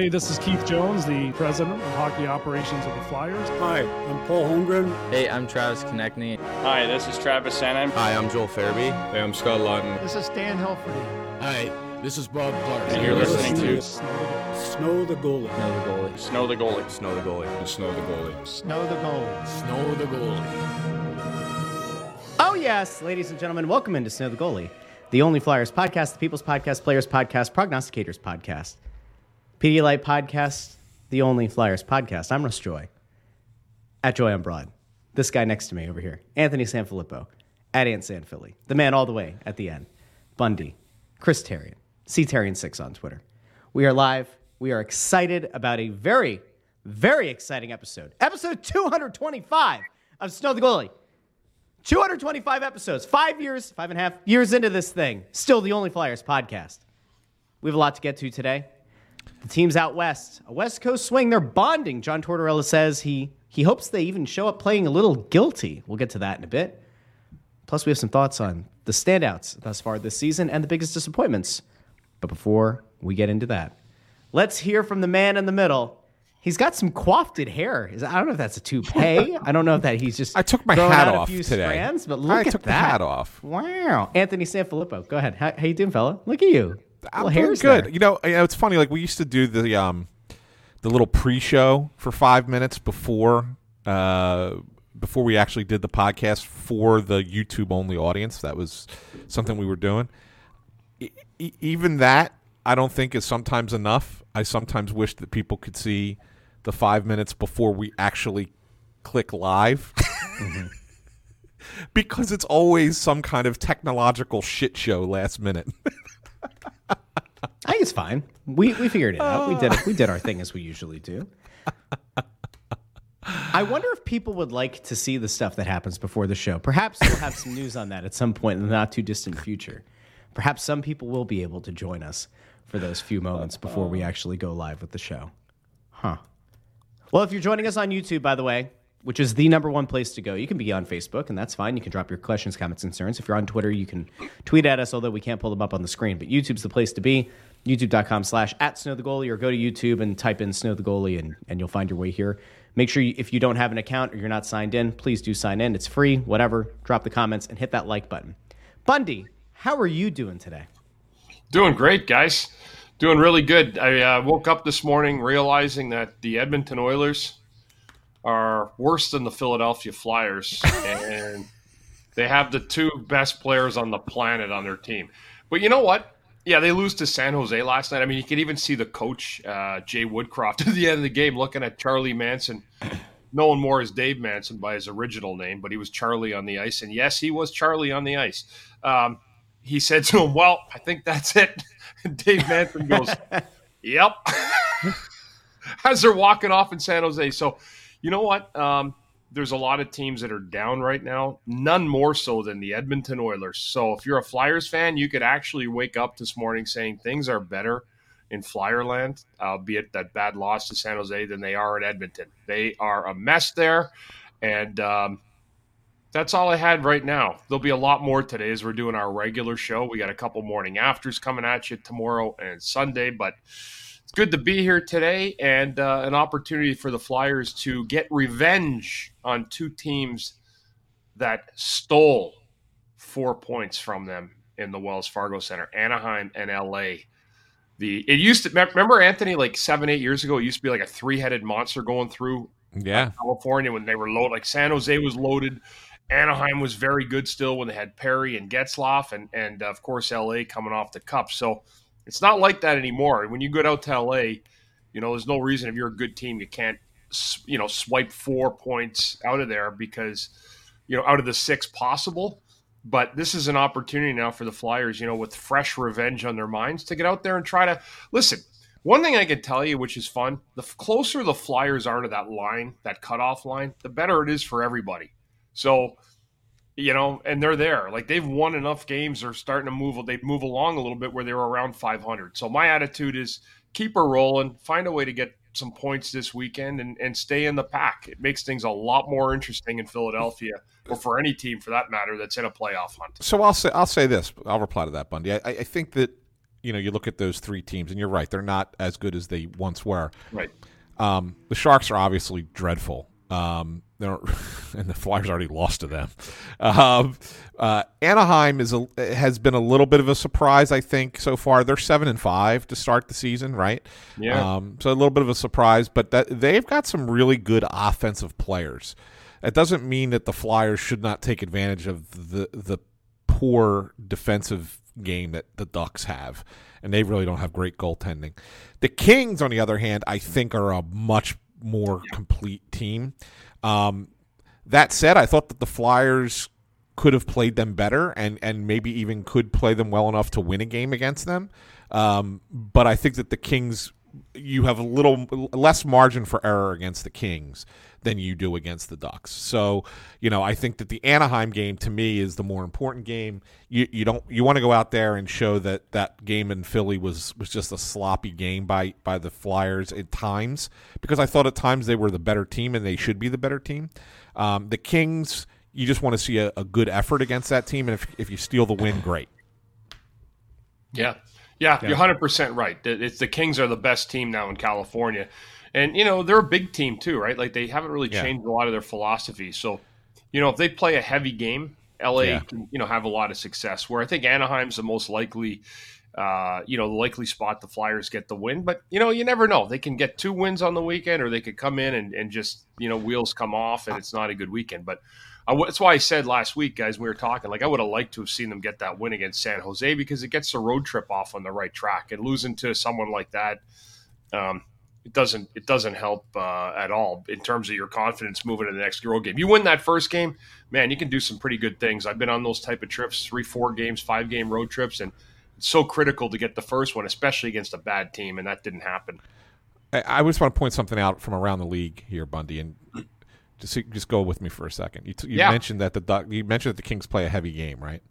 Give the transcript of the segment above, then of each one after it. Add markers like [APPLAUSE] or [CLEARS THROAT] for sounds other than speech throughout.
Hey, this is Keith Jones, the president of hockey operations of the Flyers. Hi, I'm Paul Holmgren. Hey, I'm Travis Konecny. Hi, this is Travis Sanheim. Hi, I'm Joel Farabee. Hey, I'm Scott Laughton. This is Stan Hilferty. Hi, this is Bob Clarke. And you're listening to Snow the Goalie. Snow the goalie. Snow the Goalie. Snow the goalie. Snow the goalie. Snow the goalie. Snow the goalie. Oh, yes, ladies and gentlemen, welcome into Snow the Goalie, the only Flyers podcast, the People's Podcast, Players Podcast, Prognosticators Podcast, Pedialyte Podcast, the only Flyers podcast. I'm Russ Joy, at Joy on Broad. This guy next to me over here, Anthony Sanfilippo, at Ant San Philly, the man all the way at the end, Bundy, Chris Therien, C Therien6 on Twitter. We are live. We are excited about a very, very exciting episode. Episode 225 of Snow the Goalie. 225 episodes, five years, five and a half years into this thing. Still the only Flyers podcast. We have a lot to get to today. The team's out west, a West Coast swing. They're bonding. John Tortorella says he he hopes they even show up playing a little guilty. We'll get to that in a bit. Plus, we have some thoughts on the standouts thus far this season and the biggest disappointments. But before we get into that, let's hear from the man in the middle. He's got some coiffed hair. Is- I don't know if that's a toupee. I don't know if that he's just. I took my hat off a few today. Strands, but look I at took the that. hat off. Wow, Anthony Sanfilippo. Go ahead. How, how you doing, fella? Look at you. I'm doing hair's good. there. You know, it's funny. Like we used to do the um, the little pre-show for five minutes before uh before we actually did the podcast for the YouTube only audience. That was something we were doing. E- even that, I don't think is sometimes enough. I sometimes wish that people could see the five minutes before we actually click live. [LAUGHS] Because it's always some kind of technological shit show last minute. [LAUGHS] I think it's fine. We we figured it out. We did it. We did our thing as we usually do. I wonder if people would like to see the stuff that happens before the show. Perhaps we'll have some news on that at some point in the not too distant future. Perhaps some people will be able to join us for those few moments before we actually go live with the show. Huh. Well, if you're joining us on YouTube, by the way, which is the number one place to go, you can be on Facebook, and that's fine. You can drop your questions, comments, concerns. If you're on Twitter, you can tweet at us, although we can't pull them up on the screen. But YouTube's the place to be. YouTube.com slash at Snow the Goalie, or go to YouTube and type in Snow the Goalie, and, and you'll find your way here. Make sure you, if you don't have an account or you're not signed in, please do sign in. It's free, whatever. Drop the comments and hit that like button. Bundy, how are you doing today? Doing great, guys. Doing really good. I uh, woke up this morning realizing that the Edmonton Oilers are worse than the Philadelphia Flyers, and they have the two best players on the planet on their team. But you know what? Yeah, they lose to San Jose last night. I mean, you could even see the coach, uh, Jay Woodcroft, [LAUGHS] at the end of the game looking at Charlie Manson, known more as Dave Manson by his original name, but he was Charlie on the ice. And yes, he was Charlie on the ice. Um, he said to him, Well, I think that's it. [LAUGHS] And Dave Manson goes, [LAUGHS] Yep. As they're walking off in San Jose. So, you know what? Um, there's a lot of teams that are down right now, none more so than the Edmonton Oilers. So, if you're a Flyers fan, you could actually wake up this morning saying things are better in Flyerland, albeit that bad loss to San Jose, than they are in Edmonton. They are a mess there. And, um, that's all I had right now. There'll be a lot more today as we're doing our regular show. We got a couple morning afters coming at you tomorrow and Sunday, but it's good to be here today and uh, an opportunity for the Flyers to get revenge on two teams that stole four points from them in the Wells Fargo Center, Anaheim and LA. The it used to remember Anthony like seven eight years ago. It used to be like a three headed monster going through Yeah. California when they were loaded. Like San Jose was loaded. Anaheim was very good still when they had Perry and Getzlaf, and and of course LA coming off the cup. So it's not like that anymore. When you go out to LA, you know there's no reason if you're a good team you can't you know swipe four points out of there because you know out of the six possible. But this is an opportunity now for the Flyers, you know, with fresh revenge on their minds to get out there and try to listen. One thing I can tell you, which is fun, the closer the Flyers are to that line, that cutoff line, the better it is for everybody. So, you know, and they're there. Like they've won enough games. They're starting to move. They move along a little bit where they were around 500. So my attitude is keep her rolling. Find a way to get some points this weekend and, and stay in the pack. It makes things a lot more interesting in Philadelphia, or for any team for that matter that's in a playoff hunt. So I'll say I'll say this. I'll reply to that, Bundy. I, I think that you know, you look at those three teams, and you're right, they're not as good as they once were. Right. Um, the Sharks are obviously dreadful. Um, they don't, [LAUGHS] and the Flyers already lost to them. Um, uh, Anaheim is a, has been a little bit of a surprise, I think, so far. They're seven and five to start the season, right? Yeah. Um, so a little bit of a surprise, but that they've got some really good offensive players. That doesn't mean that the Flyers should not take advantage of the the poor defensive game that the Ducks have, and they really don't have great goaltending. The Kings, on the other hand, I think are a much more complete team. Um, that said, I thought that the Flyers could have played them better and, and maybe even could play them well enough to win a game against them. Um, but I think that the Kings, you have a little less margin for error against the Kings than you do against the Ducks. So, you know, I think that the Anaheim game to me is the more important game. You you don't you want to go out there and show that that game in Philly was was just a sloppy game by by the Flyers at times because I thought at times they were the better team and they should be the better team. Um, the Kings, you just want to see a, a good effort against that team, and if if you steal the win, great. Yeah. Yeah, you're 100% right. It's the Kings are the best team now in California. And you know, they're a big team too, right? Like they haven't really Yeah. changed a lot of their philosophy. So, you know, if they play a heavy game, LA Yeah. can, you know, have a lot of success. Where I think Anaheim's the most likely uh, you know, the likely spot the Flyers get the win. But, you know, you never know. They can get two wins on the weekend or they could come in and, and just, you know, wheels come off and it's not a good weekend. But I that's why I said last week, guys, we were talking, like I would have liked to have seen them get that win against San Jose because it gets the road trip off on the right track. And losing to someone like that, um, it doesn't it doesn't help uh, at all in terms of your confidence moving to the next road game. You win that first game, man, you can do some pretty good things. I've been on those type of trips, three, four games, five game road trips, and it's so critical to get the first one, especially against a bad team, and that didn't happen. I, I just want to point something out from around the league here, Bundy, and just just go with me for a second. You, t- you Yeah. mentioned that the Duck, you mentioned that the Kings play a heavy game, right?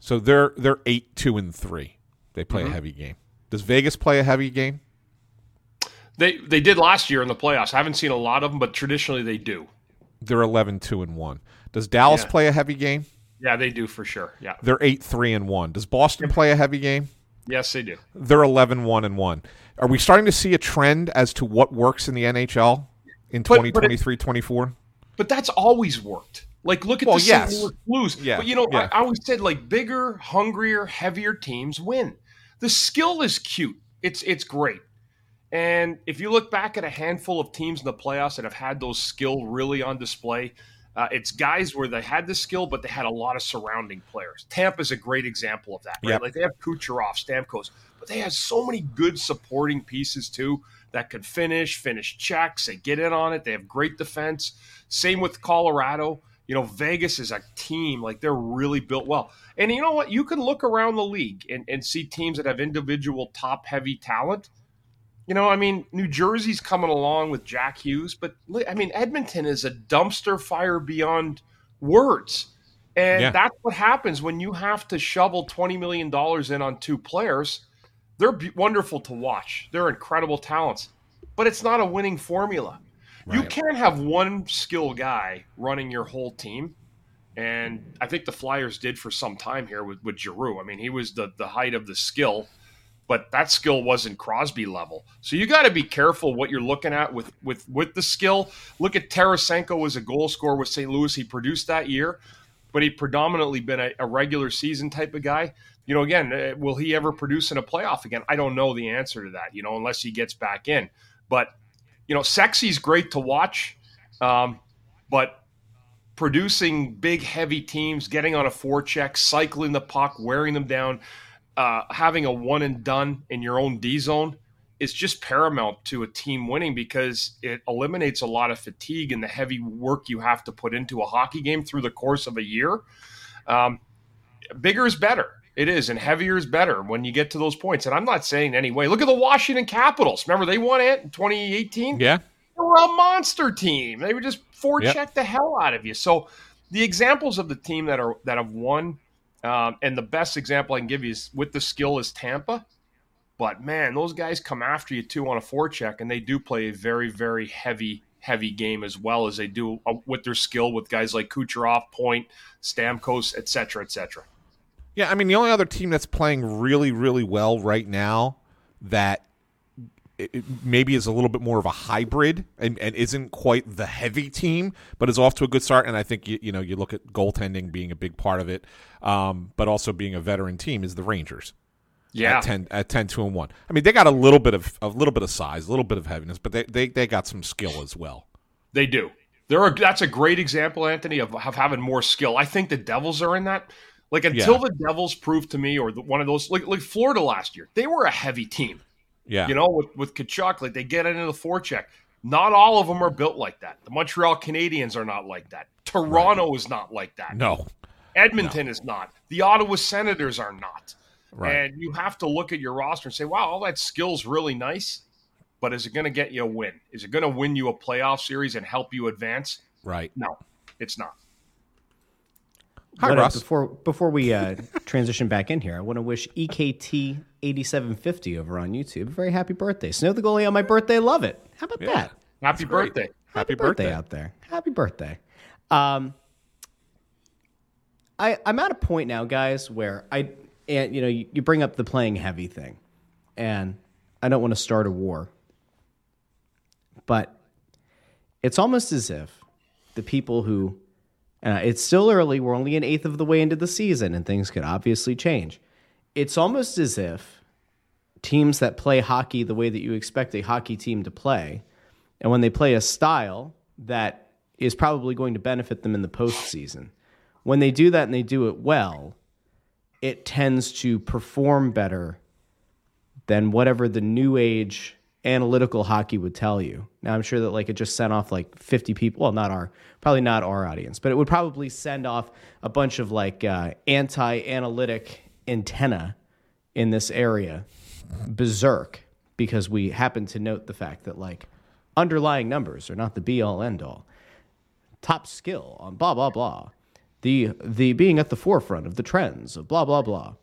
So they're they're eight two and three. They play Mm-hmm. a heavy game. Does Vegas play a heavy game? They they did last year in the playoffs. I haven't seen a lot of them, but traditionally they do. They're 11 2 and one. Does Dallas Yeah. play a heavy game? Yeah, they do for sure. Yeah, They're eight three and one. Does Boston play a heavy game? yes, they do. They're 11 1 and one. Are we starting to see a trend as to what works in the NHL in But- but it- 2023 24? But that's always worked. Like, look at Well, the yes. St. Louis Blues. Yeah, But you know, yeah. I, I always said like bigger, hungrier, heavier teams win. The skill is cute. It's it's great. And if you look back at a handful of teams in the playoffs that have had those skill really on display, uh, it's guys where they had the skill, but they had a lot of surrounding players. Tampa's a great example of that, right? Yep. Like they have Kucherov, Stamkos, but they have so many good supporting pieces too that could finish, finish checks, they get in on it. They have great defense. Same with Colorado. You know, Vegas is a team, like they're really built well. And you know what? You can look around the league and, and see teams that have individual top heavy talent. You know, I mean, New Jersey's coming along with Jack Hughes, but I mean, Edmonton is a dumpster fire beyond words. And Yeah. that's what happens when you have to shovel $20 million in on two players. They're be- wonderful to watch, they're incredible talents, but it's not a winning formula. You can't have one skill guy running your whole team. And I think the Flyers did for some time here with, with Giroux. I mean, he was the, the height of the skill, but that skill wasn't Crosby level. So you got to be careful what you're looking at with, with, with the skill. Look at Tarasenko as a goal scorer with St. Louis. He produced that year, but he predominantly been a, a regular season type of guy. You know, again, uh, will he ever produce in a playoff again? I don't know the answer to that, you know, unless he gets back in. But, you know, sexy's great to watch, um, but producing big, heavy teams, getting on a forecheck, cycling the puck, wearing them down, uh, having a one and done in your own D zone is just paramount to a team winning because it eliminates a lot of fatigue and the heavy work you have to put into a hockey game through the course of a year. Um, bigger is better. It is, and heavier is better when you get to those points. And I'm not saying anyway. Look at the Washington Capitals. Remember they won it in 2018. Yeah. They were a monster team. They would just forecheck the hell out of you. So the examples of the team that are that have won, um, and the best example I can give you is with the skill is Tampa. But man, those guys come after you too on a forecheck, and they do play a very, very heavy, heavy game as well as they do uh, with their skill with guys like Kucherov, Point, Stamkos, etc., cetera, et cetera. Yeah, I mean the only other team that's playing really, really well right now that it, maybe is a little bit more of a hybrid and, and isn't quite the heavy team, but is off to a good start. And I think you, you know you look at goaltending being a big part of it, um, but also being a veteran team is the Rangers. Yeah. at 10, at 10 2 and one. I mean they got a little bit of a little bit of size, a little bit of heaviness, but they they, they got some skill as well. They do. They're that's a great example, Anthony, of, of having more skill. I think the Devils are in that. Like until Yeah. the Devils prove to me, or the, one of those, like like Florida last year, they were a heavy team. Yeah, You know, with with Tkachuk, like they get into the forecheck. Not all of them are built like that. The Montreal Canadiens are not like that. Toronto is not like that. no, Edmonton is not. The Ottawa Senators are not. Right. And you have to look at your roster and say, wow, all that skill's really nice, but is it going to get you a win? Is it going to win you a playoff series and help you advance? right. No, it's not. Hi, Russ. Before before we uh, [LAUGHS] transition back in here, I want to wish EKT eighty seven fifty over on YouTube a very happy birthday. Snow the goalie on my birthday. Love it. How about Yeah. that? Happy birthday. Happy birthday. out there. Happy birthday. Um, I I'm at a point now, guys, where I and you know you, you bring up the playing heavy thing, and I don't want to start a war, but it's almost as if the people who uh, it's still early. We're only an eighth of the way into the season, and things could obviously change. It's almost as if teams that play hockey the way that you expect a hockey team to play, and when they play a style that is probably going to benefit them in the postseason, when they do that and they do it well, it tends to perform better than whatever the new age analytical hockey would tell you. Now I'm sure that like it just sent off like 50 people, well not our probably not our audience, but it would probably send off a bunch of like uh, anti-analytic antenna in this area berserk because we happen to note the fact that like underlying numbers are not the be all end all. Top skill on blah blah blah. The the being at the forefront of the trends of blah blah blah.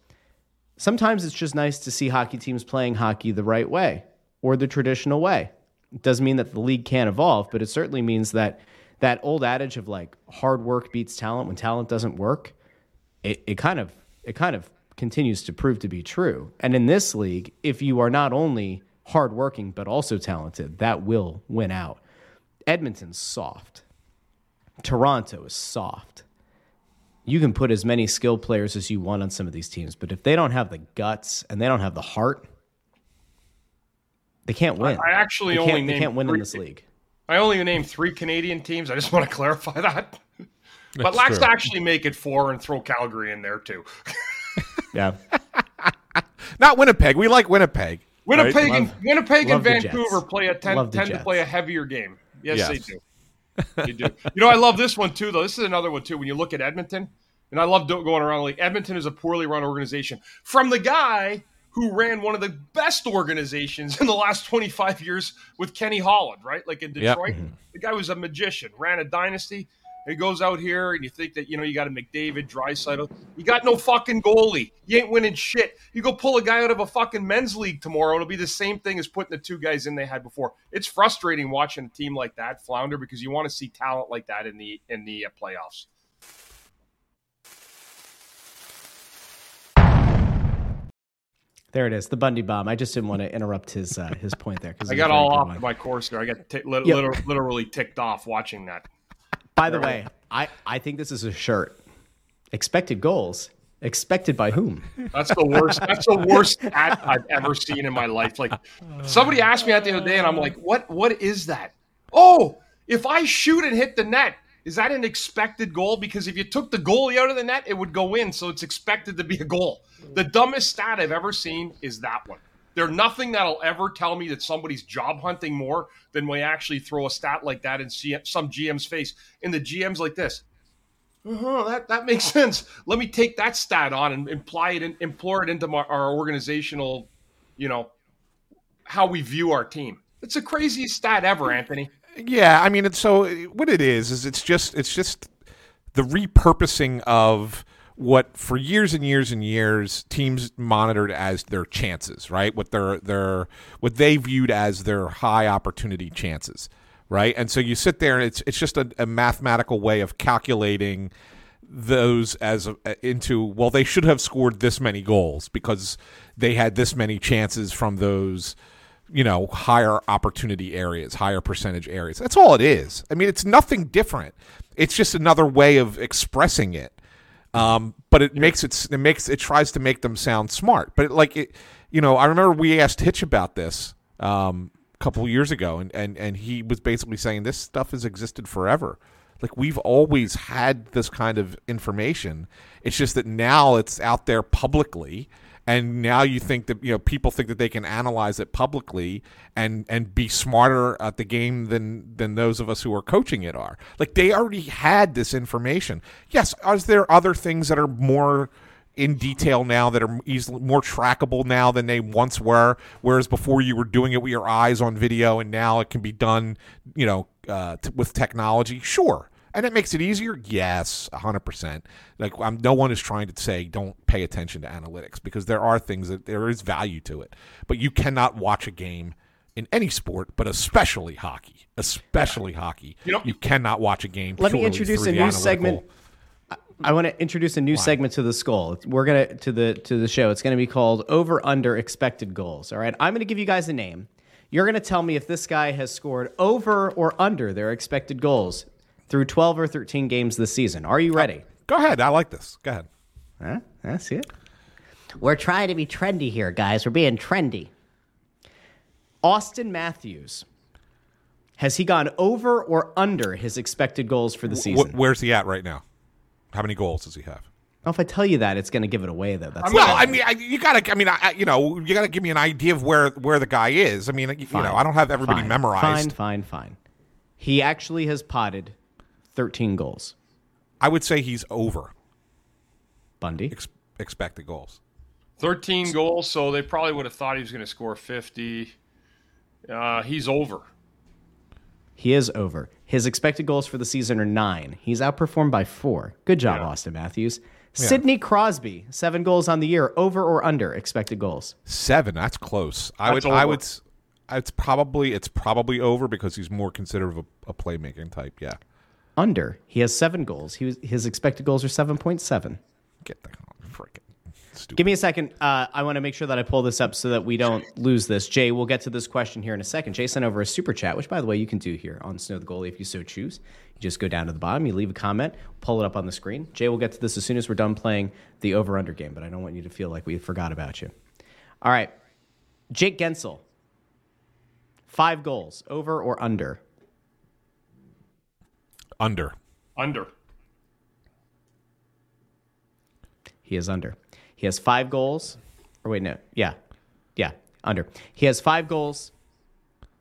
Sometimes it's just nice to see hockey teams playing hockey the right way or the traditional way. It doesn't mean that the league can't evolve, but it certainly means that that old adage of like hard work beats talent when talent doesn't work, it, it kind of it kind of continues to prove to be true. And in this league, if you are not only hardworking but also talented, that will win out. Edmonton's soft. Toronto is soft. You can put as many skilled players as you want on some of these teams, but if they don't have the guts and they don't have the heart, they can't win. I actually they only can't, they can't win in three- this league. I only named three Canadian teams. I just want to clarify that. but That's let's actually make it four and throw Calgary in there too. [LAUGHS] Yeah. Not Winnipeg. We like Winnipeg. Winnipeg right? and Love- Winnipeg love and Vancouver play a ten, Love the tend to play a heavier game. Yes, Yes. they do. They do. You know, I love this one too, though. This is another one too. When you look at Edmonton, and I love do- going around like Edmonton is a poorly run organization from the guy who ran one of the best organizations in the last 25 years with Kenny Holland, right? Like in Yep. Detroit, the guy was a magician, ran a dynasty. He goes out here and you think that you know you got a McDavid, Draisaitl. You got no fucking goalie. You ain't winning shit. You go pull a guy out of a fucking men's league tomorrow. It'll be the same thing as putting the two guys in they had before. It's frustrating watching a team like that flounder because you want to see talent like that in the in the uh, playoffs. There it is, the Bundy bomb. I just didn't want to interrupt his uh, his point there because I got all off my course there. I got t- lit- Yep. liter- literally ticked off watching that. By the way, I, I think this is a shirt. Expected goals. Expected by whom? That's the worst. That's the worst [LAUGHS] stat I've ever seen in my life. Like somebody asked me that the other day, and I'm like, "What? What is that?" Oh, if I shoot and hit the net, is that an expected goal? Because if you took the goalie out of the net, it would go in, so it's expected to be a goal. The dumbest stat I've ever seen is that one. There's nothing that'll ever tell me that somebody's job hunting more than when you actually throw a stat like that in some GM's face. And the GM's like this. Uh-huh, that that makes sense. Let me take that stat on and imply it and implore it into my, our organizational, you know, how we view our team. It's the craziest stat ever, Anthony. Yeah, I mean, it's so what it is is it's just it's just the repurposing of what for years and years and years teams monitored as their chances, right? What their their what they viewed as their high opportunity chances, right? And so you sit there and it's it's just a, a mathematical way of calculating those as a, into well they should have scored this many goals because they had this many chances from those you know higher opportunity areas higher percentage areas. That's all it is. I mean it's nothing different. It's just another way of expressing it. Um, but it makes it it makes it tries to make them sound smart. But it, like it you know i remember we asked hitch about this um, a couple years ago and, and and he was basically saying this stuff has existed forever. Like we've always had this kind of information. It's just that now it's out there publicly and now you think that you know people think that they can analyze it publicly and and be smarter at the game than than those of us who are coaching it are. Like they already had this information. Yes, is there other things that are more in detail now that are easily more trackable now than they once were. Whereas before you were doing it with your eyes on video, and now it can be done, you know, uh, t- with technology. Sure, and it makes it easier. Yes, hundred percent. Like I'm, no one is trying to say don't pay attention to analytics because there are things that there is value to it, but you cannot watch a game. In any sport, but especially hockey, especially hockey, You know- you cannot watch a game. Let me introduce a new segment. I want to introduce a new segment to the skull. We're gonna to the to the show. It's gonna be called Over Under Expected Goals. All right. I'm gonna give you guys a name. You're gonna tell me if this guy has scored over or under their expected goals through 12 or 13 games this season. Are you ready? Uh, go ahead. I like this. Go ahead. Huh? That's it. We're trying to be trendy here, guys. We're being trendy. Auston Matthews. Has he gone over or under his expected goals for the season? Wh- where's he at right now? How many goals does he have? Well, if I tell you that, it's going to give it away, though. That's Well, I mean, I, you gotta. I mean, I, I- you know, you gotta give me an idea of where where the guy is. I mean, you, you know, I don't have everybody Fine, memorized. Fine, fine, fine. He actually has potted 13 goals. I would say he's over Bundy. ex- expected goals. 13 goals, so they probably would have thought he was going to score 50. Uh, he's over. He is over. His expected goals for the season are nine. He's outperformed by four. Good job, Yeah. Auston Matthews. Sidney Crosby, seven goals on the year, over or under expected goals? Seven. That's close. I That's would. I would. It's probably. It's probably over because he's more considered of a, a playmaking type. Yeah. Under. He has seven goals. He was, his expected goals are 7.7. Get the freaking stupid. Give me a second. Uh, I want to make sure that I pull this up so that we don't lose this. Jay, we'll get to this question here in a second. Jay sent over a super chat, which, by the way, you can do here on Snow the Goalie if you so choose. You just go down to the bottom, you leave a comment, pull it up on the screen. Jay, we'll get to this as soon as we're done playing the over under game, but I don't want you to feel like we forgot about you. All right. Jake Guentzel, five goals, over or under? Under. Under. He is under. He has five goals. Or wait, no. Yeah. Yeah. Under. He has five goals.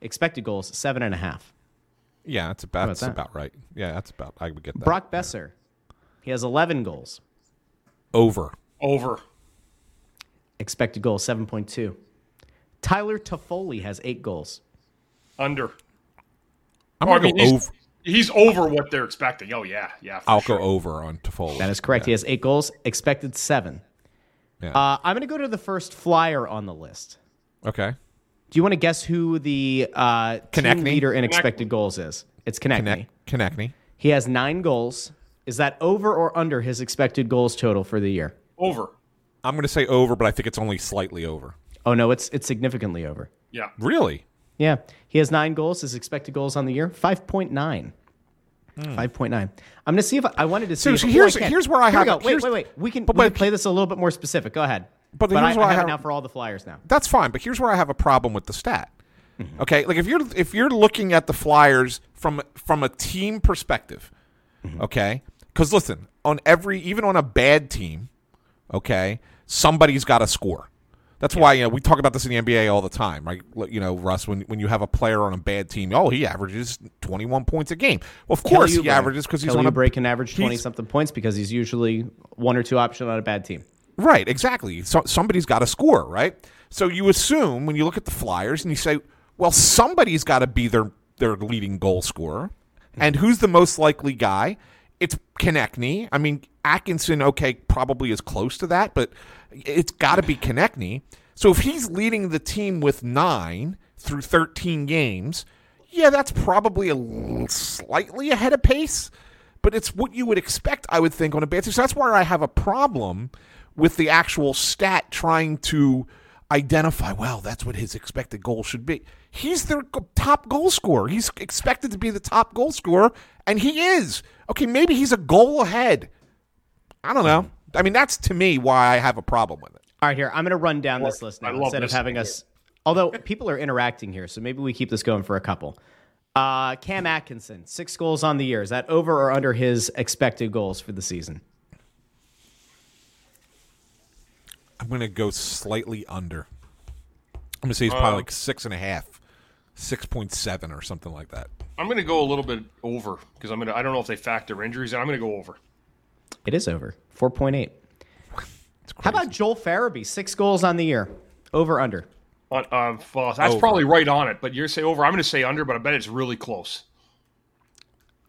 Expected goals, seven and a half. Yeah, that's about. about That's that? about right. Yeah, that's about. I would get that. Brock Boeser. He has 11 goals. over. Over. Expected goals, 7.2. Tyler Toffoli has eight goals. Under. I'm gonna mean, go over. He's over what they're expecting. Oh, yeah. Yeah. for I'll sure. go over on Toffoli. That is correct. He has eight goals. Expected seven. Yeah. Uh, I'm going to go to the first flyer on the list. okay. Do you want to guess who the uh, team leader in expected goals is? It's Konecny. Connect. Konecny. He has nine goals. Is that over or under his expected goals total for the year? Over. I'm going to say over, but I think it's only slightly over. Oh no, it's it's significantly over. Yeah. Really? Yeah, he has nine goals. His expected goals on the year five point nine. Hmm. Five point nine. I'm gonna see if I, I wanted to see. So- if, so here's- I here's where I Here have go. Wait, here's- wait, wait. We can, but- we can play this a little bit more specific. Go ahead. But I, here's I what I have, have- it now for all the flyers now. That's fine, but here's where I have a problem with the stat. Mm-hmm. Okay, like if you're if you're looking at the Flyers from from a team perspective, mm-hmm. okay, because listen, on every even on a bad team, okay, somebody's got to score. That's why you know we talk about this in the NBA all the time, right? You know, Russ, when when you have a player on a bad team, oh, he averages 21 points a game. Well, of course Kelly he averages because he's Kelly on a Oubre can average twenty something points because he's usually one or two option on a bad team. Right, exactly. So somebody's got to score, right? So you assume when you look at the Flyers and you say, well, somebody's got to be their their leading goal scorer, hmm. and who's the most likely guy? It's Konecny. I mean, Atkinson, okay, probably is close to that, but it's got to be Konecny. So if he's leading the team with nine through thirteen games, yeah, that's probably a slightly ahead of pace. but it's what you would expect, I would think, on a team. So that's why I have a problem with the actual stat trying to identify, well, that's what his expected goal should be. He's their top goal scorer. He's expected to be the top goal scorer, and he is. Okay, maybe he's a goal ahead. I don't know. I mean, that's to me why I have a problem with it. All right, here I'm going to run down this list now instead of having us. Although people are interacting here, so maybe we keep this going for a couple. Uh, Cam Atkinson, six goals on the year. Is that over or under his expected goals for the season? I'm going to go slightly under. I'm going to say he's probably Uh, like six and a half, six point seven or something like that. I'm going to go a little bit over because I'm going to. I don't know if they factor injuries, and I'm going to go over. It is over. 4.8. How about Joel Farabee? Six goals on the year. Over, under. On, um, well, that's Over. probably right on it, but you're say over. I'm going to say under, but I bet it's really close.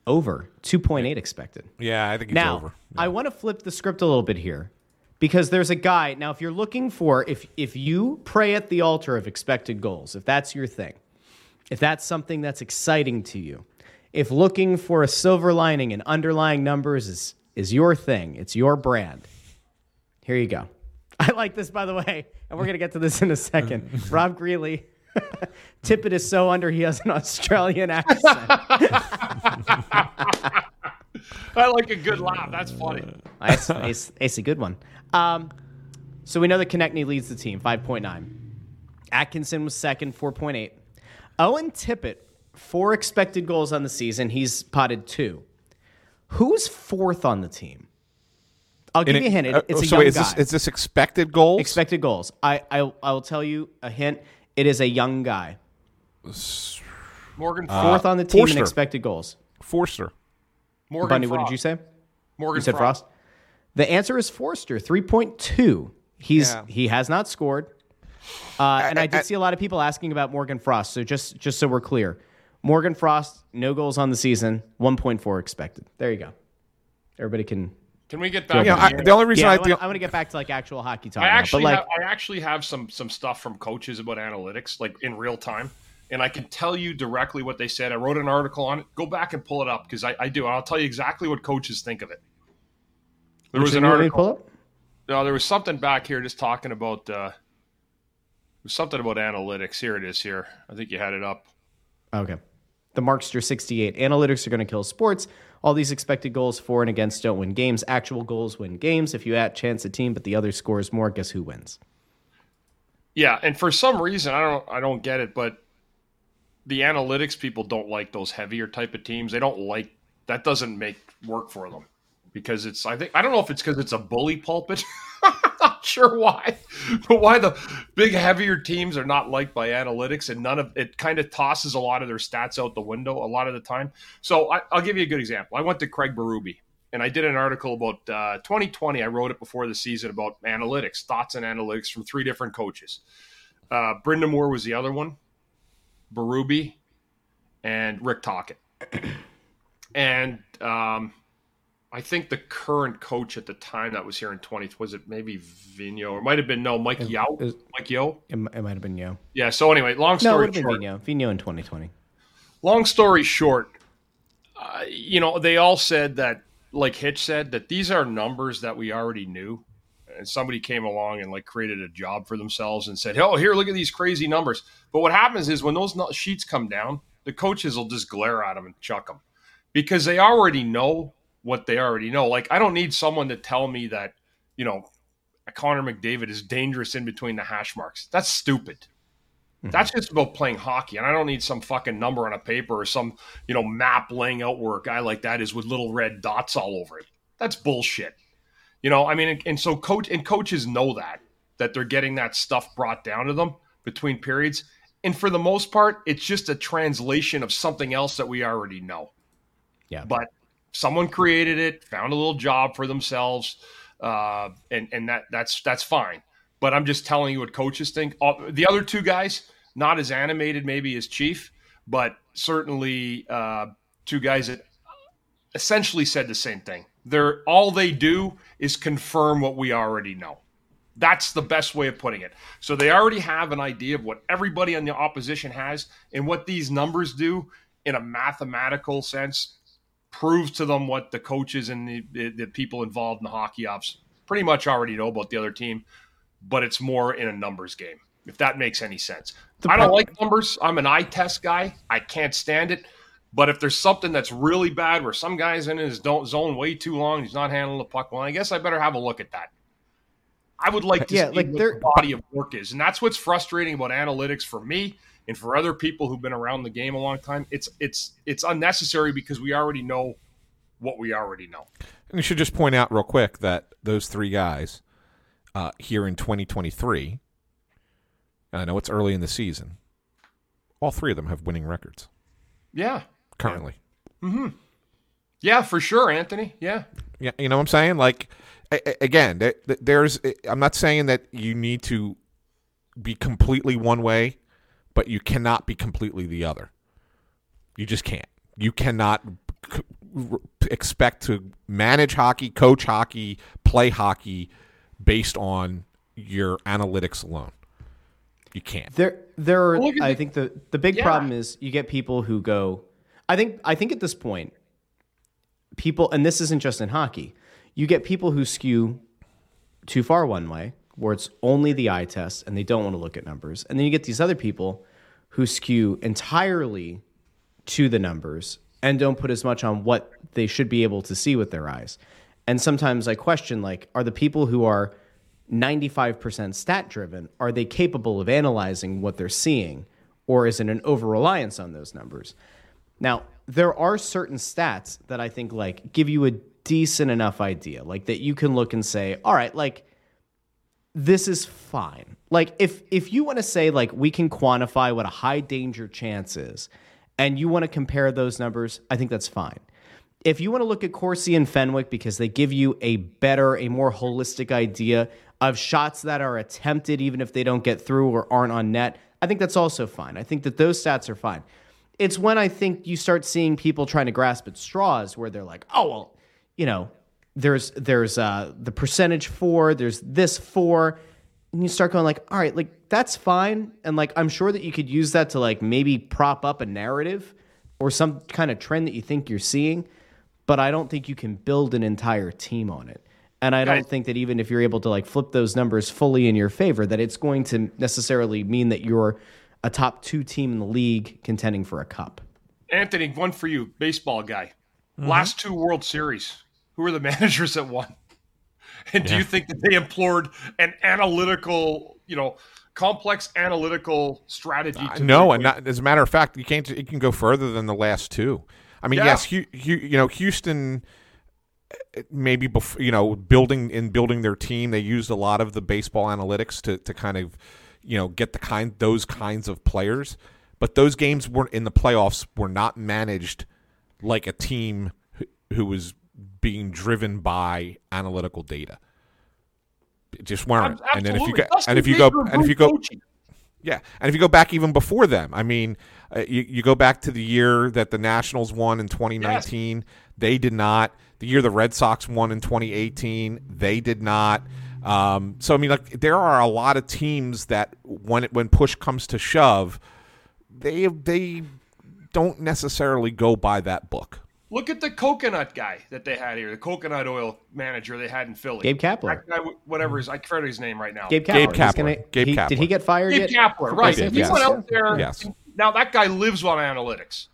Over. 2.8 expected. Yeah, I think he's now, over. I want to flip the script a little bit here because there's a guy. Now, if you're looking for, if if you pray at the altar of expected goals, if that's your thing, if that's something that's exciting to you, if looking for a silver lining and underlying numbers is is your thing, it's your brand. Here you go. [LAUGHS] I like this, by the way, and we're gonna get to this in a second. [LAUGHS] Rob Greeley. [LAUGHS] Tippett is so under he has an Australian accent. I like a good laugh. That's funny. It's, it's, it's a good one. Um, so we know that Konecny leads the team, 5.9. Atkinson was second, 4.8. Owen Tippett, four expected goals on the season. He's potted two. Who's fourth on the team? I'll give And you a hint. It- uh, it's a so young is guy. this, is this expected goals? expected goals. I, I I will tell you a hint. It is a young guy. Morgan Fourth on the team in Foerster. expected goals. Foerster. Morgan Bunny, what did you say? Morgan You said Frost. The answer is Foerster, three point two. He's Yeah. he has not scored, uh, and I, I- did I- see a lot of people asking about Morgan Frost. So just just so we're clear, Morgan Frost no goals on the season, one point four expected. There you go. Everybody can. Can we get back? Yeah, to I, the- the only reason Yeah, I, I, want, I want to get back to like actual hockey talk. I now, actually, like have, I actually have some some stuff from coaches about analytics, like in real time, and I can tell you directly what they said. I wrote an article on it. Go back and pull it up because I, I do. and I'll tell you exactly what coaches think of it. There was an one you want me to article. No, there was something back here just talking about. Uh, there was something about analytics. Here it is. Here, I think you had it up. Okay. The Markster 68. Analytics are going to kill sports. All these expected goals for and against don't win games. Actual goals win games. If you at chance a team, but the other scores more, guess who wins? Yeah, and for some reason I don't I don't get it, but the analytics people don't like those heavier type of teams. They don't like that doesn't make work for them because it's I think I don't know if it's because it's a bully pulpit. [LAUGHS] Sure why, [LAUGHS] but why the big heavier teams are not liked by analytics and none of it kind of tosses a lot of their stats out the window a lot of the time. So I, I'll give you a good example. I went to Craig Berube and I did an article about uh, 2020. I wrote it before the season about analytics, thoughts and analytics from three different coaches. Uh, Brind'Amour was the other one, Berube, and Rick Tocchet. [CLEARS THROAT] and um, I think the current coach at the time that was here in 20 was it maybe Vigneault or it might have been no Mike Yeo, Mike Yeo. It, it might have been Yo. Yeah. So anyway, long No, it story would short, Vigneault. Vigneault in 2020. long story short, uh, you know, they all said that, like Hitch said, that these are numbers that we already knew. And somebody came along and like created a job for themselves and said, "Oh, here, look at these crazy numbers." But what happens is when those sheets come down, the coaches will just glare at them and chuck them because they already know what they already know. Like I don't need someone to tell me that, you know, Connor McDavid is dangerous in between the hash marks. That's stupid. Mm-hmm. That's just about playing hockey, and I don't need some fucking number on a paper or some you know map laying out where a guy like that is with little red dots all over it. That's bullshit. You know, I mean, and, and so coach and coaches know that that they're getting that stuff brought down to them between periods, and for the most part, it's just a translation of something else that we already know. Yeah. But someone created it, found a little job for themselves, uh, and and that that's that's fine. But I'm just telling you what coaches think. Uh, the other two guys, not as animated maybe as Chief, but certainly uh, two guys that essentially said the same thing. They're all they do is confirm what we already know. That's the best way of putting it. So they already have an idea of what everybody on the opposition has and what these numbers do in a mathematical sense. Proves to them what the coaches and the, the, the people involved in the hockey ops pretty much already know about the other team, but it's more in a numbers game. If that makes any sense, I don't like numbers. I'm an eye test guy. I can't stand it. But if there's something that's really bad where some guy's in his don't- zone way too long, he's not handling the puck well, I guess I better have a look at that. I would like uh, to Yeah, see like what there- the body of work is, and that's what's frustrating about analytics for me and for other people who've been around the game a long time. It's it's it's unnecessary because we already know what we already know. And you should just point out real quick that those three guys uh, here in 2023, and I know it's early in the season, all three of them have winning records Yeah, currently. mm-hmm Yeah, for sure, Anthony. Yeah, Yeah, you know what I'm saying? Like, again, there- there's. I'm not saying that you need to be completely one way, but you cannot be completely the other. You just can't. You cannot c- r- expect to manage hockey, coach hockey, play hockey based on your analytics alone. You can't. There, there are. Well, I the- think the the big Yeah. problem is you get people who go. I think. I think at this point, people, and this isn't just in hockey. You get people who skew too far one way, where it's only the eye test, and they don't want to look at numbers, and then you get these other people who skew entirely to the numbers and don't put as much on what they should be able to see with their eyes. And sometimes I question like are the people who are 95% stat driven are they capable of analyzing what they're seeing or is it an over reliance on those numbers? Now, there are certain stats that I think like give you a decent enough idea like that you can look and say, "All right, like this is fine. Like if if you want to say like we can quantify what a high danger chance is and you want to compare those numbers, I think that's fine. If you want to look at Corsi and Fenwick because they give you a better, a more holistic idea of shots that are attempted even if they don't get through or aren't on net, I think that's also fine. I think that those stats are fine. It's when I think you start seeing people trying to grasp at straws where they're like, "Oh, well, you know, there's there's uh the percentage for there's this for and you start going like all right like that's fine and like i'm sure that you could use that to like maybe prop up a narrative or some kind of trend that you think you're seeing but i don't think you can build an entire team on it and i don't Right. think that even if you're able to like flip those numbers fully in your favor that it's going to necessarily mean that you're a top two team in the league contending for a cup Anthony, one for you, baseball guy. Mm-hmm. Last two World Series, who were the [LAUGHS] managers that won? And do you think that they employed an analytical, you know, complex analytical strategy? To No, and not, as a matter of fact, you can't. It can go further than the last two. I mean, Yeah. yes, you know, Houston. uh, Maybe before you know, building in building their team, they used a lot of the baseball analytics to to kind of, you know, get the kind those kinds of players. But those games weren't in the playoffs were not managed like a team who, who was being driven by analytical data. Just weren't. And then if you Absolutely. go, and if you go, and if you go, coaching. yeah, and if you go back even before them, I mean, uh, you, you go back to the year that the Nationals won in 2019. They did not. The year the Red Sox won in 2018, they did not. Um, so I mean, like there are a lot of teams that when it, when push comes to shove, they they don't necessarily go by that book. Look at the coconut guy that they had here, the coconut oil manager they had in Philly. Gabe Kapler. Guy, whatever his, I forget his name right now. gabe kapler, Gabe Kapler. gonna- Gabe he- Kapler. did he get fired Gabe yet Kapler, right? did, he yes. went out there. Yes. Now that guy lives on analytics,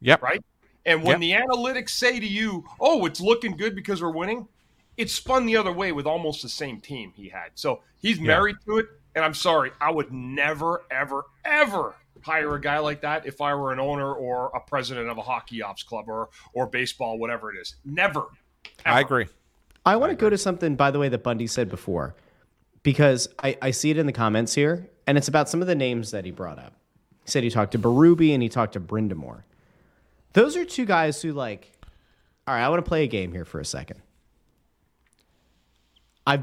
Yep. right? And when the analytics say to you, "Oh, it's looking good because we're winning," it spun the other way with almost the same team he had. So he's married to it. And I'm sorry, I would never, ever, ever hire a guy like that if I were an owner or a president of a hockey ops club or or baseball, whatever it is. Never. I agree. I want to go to something, by the way, that Bundy said before, because I, I see it in the comments here, and it's about some of the names that he brought up. He said he talked to Berube and he talked to Brind'Amour. Those are two guys who, like, all right, I want to play a game here for a second. I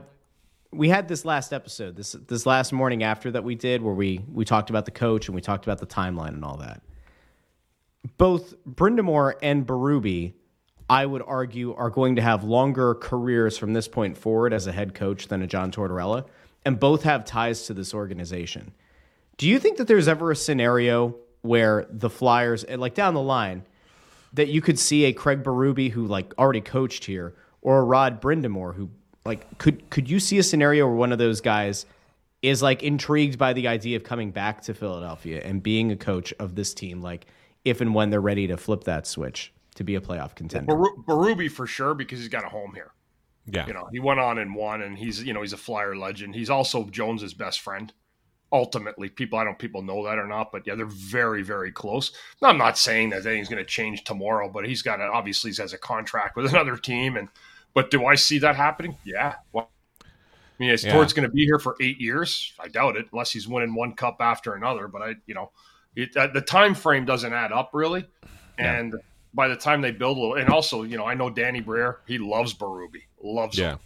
we had this last episode, this this last morning after that we did, where we we talked about the coach and we talked about the timeline and all that. Both Brind'Amour and Berube I would argue, are going to have longer careers from this point forward as a head coach than a John Tortorella, and both have ties to this organization. Do you think that there's ever a scenario where the Flyers, eh, like down the line, that you could see a Craig Berube who like already coached here, or a Rod Brind'Amour who like could could you see a scenario where one of those guys is like intrigued by the idea of coming back to Philadelphia and being a coach of this team, like if and when they're ready to flip that switch to be a playoff contender. Baru- Berube for sure because he's got a home here. Yeah. You know, he went on and won, and he's you know he's a Flyer legend. He's also Jones's best friend. Ultimately, people I don't know people know that or not, but yeah, they're very very close. Now, I'm not saying that anything's going to change tomorrow, but he's got a, obviously he has a contract with [LAUGHS] another team, and but do I see that happening? Yeah. Well, I mean, is Yeah. Tort's going to be here for eight years? I doubt it, unless he's winning one cup after another. But I, you know, it, uh, the time frame doesn't add up really, and by the time they build a little, and also, you know, I know Danny Briere, he loves Berube, loves him.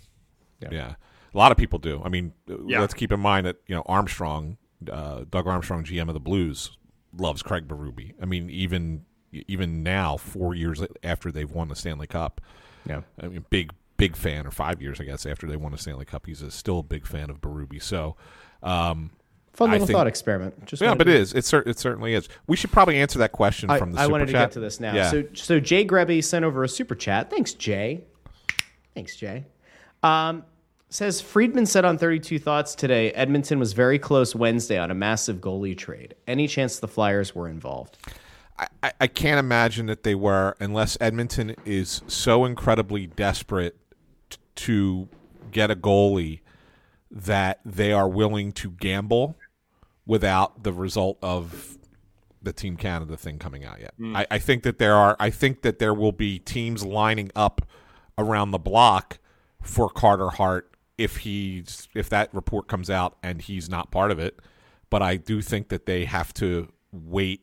Yeah. yeah. A lot of people do. I mean, Yeah. let's keep in mind that, you know, Armstrong, uh, Doug Armstrong, GM of the Blues, loves Craig Berube. I mean, even even now, four years after they've won the Stanley Cup, Yeah. I mean, big big fan, or five years, I guess, after they won the Stanley Cup, he's a, still a big fan of Berube. So, um, Fun little think- thought experiment. Just yeah, but it is. It, cer- it certainly is. We should probably answer that question I, from the I super wanted to get to this now. Yeah. So, so Jay Grebby sent over a super chat. Thanks, Jay. Thanks, Jay. Um, says Friedman said on 32 Thoughts today Edmonton was very close Wednesday on a massive goalie trade. Any chance the Flyers were involved? I- I, can't imagine that they were unless Edmonton is so incredibly desperate t- to get a goalie that they are willing to gamble without the result of the Team Canada thing coming out yet. Hmm. I, I think that there are I think that there will be teams lining up around the block for Carter Hart if he's if that report comes out and he's not part of it. But I do think that they have to wait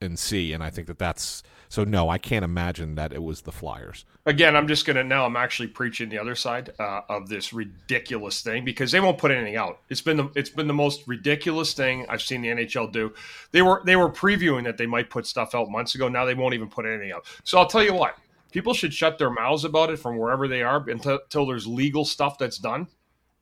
and see, and I think that that's so. No, I can't imagine that it was the Flyers. Again, I'm just gonna now. I'm actually preaching the other side uh, of this ridiculous thing because they won't put anything out. It's been the it's been the most ridiculous thing I've seen the NHL do. They were they were previewing that they might put stuff out months ago. Now they won't even put anything out. So I'll tell you what, people should shut their mouths about it from wherever they are until, until there's legal stuff that's done,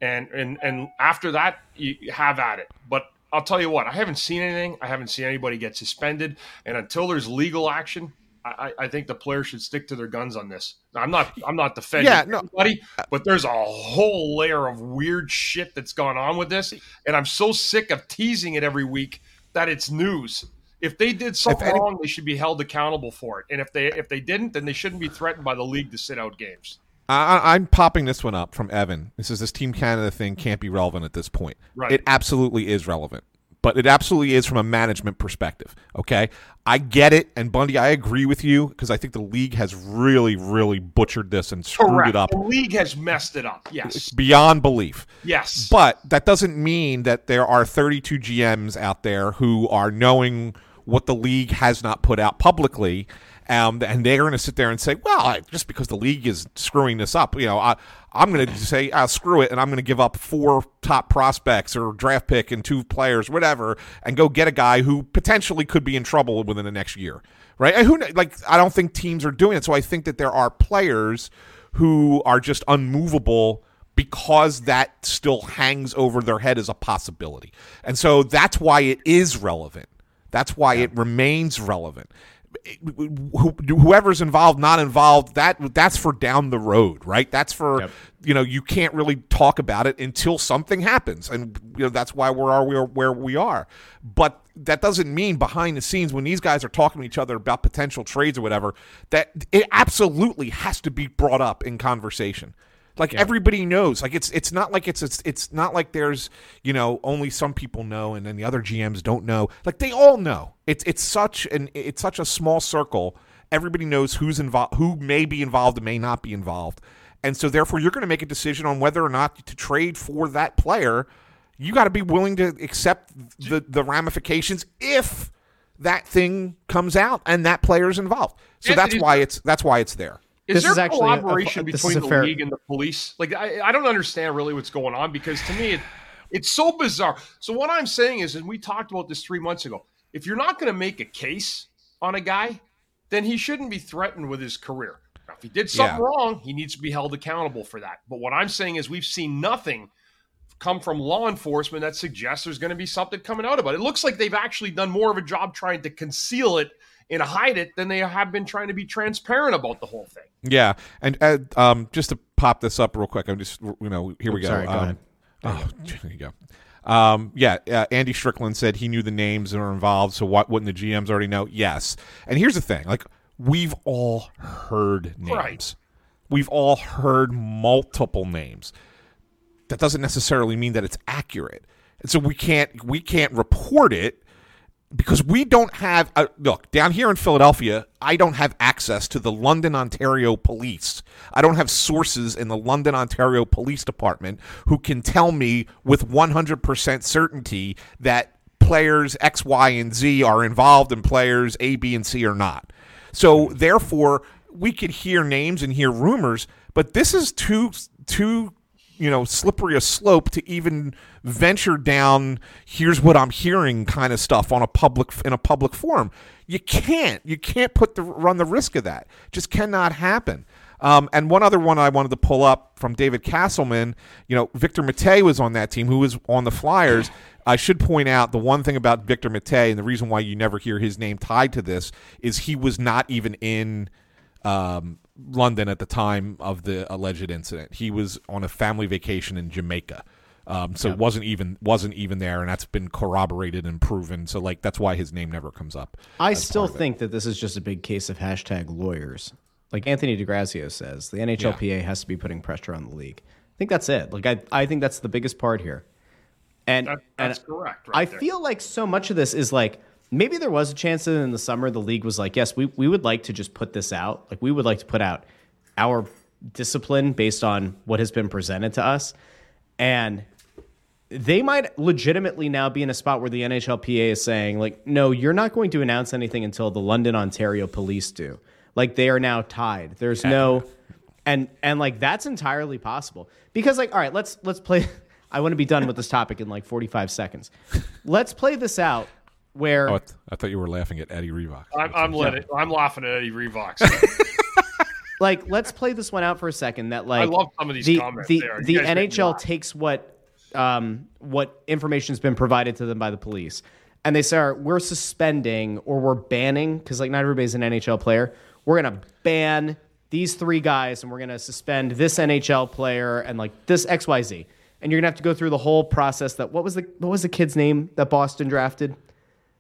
and and and after that, you have at it. But I'll tell you what, I haven't seen anything. I haven't seen anybody get suspended, and until there's legal action, I, I think the players should stick to their guns on this. Now, I'm not I'm not defending Yeah, no. anybody, uh, but there's a whole layer of weird shit that's gone on with this, and I'm so sick of teasing it every week that it's news. If they did something any- wrong, they should be held accountable for it. And if they if they didn't, then they shouldn't be threatened by the league to sit out games. I, I'm popping this one up from Evan. This is this Team Canada thing can't be relevant at this point. Right. It absolutely is relevant, but it absolutely is from a management perspective. Okay, I get it, and Bundy, I agree with you because I think the league has really, really butchered this and screwed it up The league has messed it up. Yes. beyond belief. Yes. But that doesn't mean that there are 32 GMs out there who are knowing what the league has not put out publicly. Um, and they're going to sit there and say, well, I, just because the league is screwing this up, you know, I, I'm going to say, I'll screw it, and I'm going to give up four top prospects or draft pick and two players, whatever, and go get a guy who potentially could be in trouble within the next year, right? And who like I don't think teams are doing it, so I think that there are players who are just unmovable because that still hangs over their head as a possibility. And so that's why it is relevant. That's why it remains relevant. Who- Whoever's involved, not involved, that that's for down the road, right? That's for you know you can't really talk about it until something happens, and you know that's why we're are where where we are. But that doesn't mean behind the scenes when these guys are talking to each other about potential trades or whatever that it absolutely has to be brought up in conversation. Like everybody knows. Like it's it's not like it's, it's it's not like there's you know only some people know and then the other GMs don't know. Like they all know. It's it's such an it's such a small circle. Everybody knows who's involved, who may be involved and may not be involved, and so therefore you're going to make a decision on whether or not to trade for that player. You got to be willing to accept the the ramifications if that thing comes out and that player is involved. So that's why it's that's why it's there. Is This there is actually a- a- collaboration between the fair- league and the police? Like, I, I don't understand really what's going on because to me, it, it's so bizarre. So what I'm saying is, and we talked about this three months ago, if you're not going to make a case on a guy, then he shouldn't be threatened with his career. Now, if he did something Yeah. wrong, he needs to be held accountable for that. But what I'm saying is, we've seen nothing come from law enforcement that suggests there's going to be something coming out about it. It looks like they've actually done more of a job trying to conceal it and hide it than they have been trying to be transparent about the whole thing. Yeah, and uh, um, just to pop this up real quick, I'm just you know here we go. sorry, go um, ahead. Oh, there you go. Um, yeah, uh, Andy Strickland said he knew the names that are involved, so what wouldn't the GMs already know? Yes. And here's the thing: like we've all heard names. Right. We've all heard multiple names. That doesn't necessarily mean that it's accurate, and so we can't we can't report it because we don't have a, look down here in Philadelphia. I don't have access to the London, Ontario police. I don't have sources in the London, Ontario Police Department who can tell me with 100% certainty that players X, Y, and Z are involved and players A, B, and C are not. So therefore, we could hear names and hear rumors, but this is too too you know slippery a slope to even venture down here's what i'm hearing kind of stuff on a public in a public forum. You can't. You can't put the run the risk of that. Just cannot happen. Um, and one other one I wanted to pull up from David Castleman, you know, Victor Mete was on that team, who was on the Flyers. I should point out the one thing about Victor Mete, and the reason why you never hear his name tied to this, is he was not even in um, London at the time of the alleged incident. He was on a family vacation in Jamaica. Um, so wasn't even wasn't even there, and that's been corroborated and proven. So like that's why his name never comes up. I still part of it. think that this is just a big case of hashtag lawyers. Like Anthony DeGrazio says, the NHLPA has to be putting pressure on the league. I think that's it. Like I, I think that's the biggest part here. And, That, and that's correct. Right I there. feel like so much of this is like maybe there was a chance that in the summer the league was like, yes, we, we would like to just put this out. Like we would like to put out our discipline based on what has been presented to us. And they might legitimately now be in a spot where the NHLPA is saying, like, no, you're not going to announce anything until the London, Ontario police do. Like they are now tied. There's no and and like that's entirely possible. Because like, all right, let's let's play [LAUGHS] I want to be done with this topic in like 45 seconds. Let's play this out where Oh, I, th- I thought you were laughing at Eddie Revox. I'm, I'm, letting, I'm laughing at Eddie Revox. [LAUGHS] like let's play this one out for a second that like I love some of these the, comments the, there. The guys make me nhl takes what um what information's been provided to them by the police and they say "All right, we're suspending or we're banning because like not everybody's an nhl player we're gonna ban these three guys and we're gonna suspend this nhl player and like this xyz and you're gonna have to go through the whole process that what was the what was the kid's name that boston drafted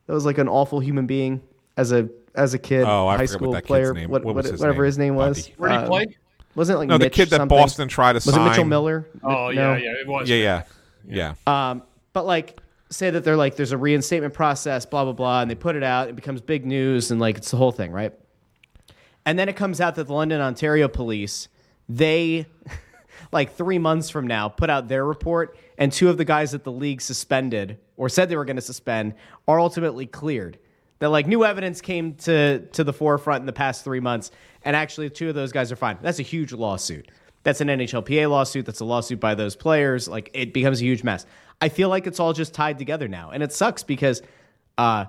that was like an awful human being as a as a kid Oh, I high forget what school kid's player name- what, what was his whatever name? his name was Where did he Uh, play? wasn't it like no, the kid that something? Boston tried to was sign. it Mitchell Miller? Oh, No. yeah, yeah, it was. Yeah, yeah, yeah. Um, but like, say that they're like, there's a reinstatement process, blah blah blah, and they put it out. It becomes big news, and like it's the whole thing, right? And then it comes out that the London, Ontario police, they, [LAUGHS] like three months from now, put out their report, and two of the guys that the league suspended or said they were going to suspend are ultimately cleared. That like new evidence came to to the forefront in the past three months, and actually two of those guys are fine. That's a huge lawsuit. That's an NHLPA lawsuit. That's a lawsuit by those players. Like it becomes a huge mess. I feel like it's all just tied together now, and it sucks because uh,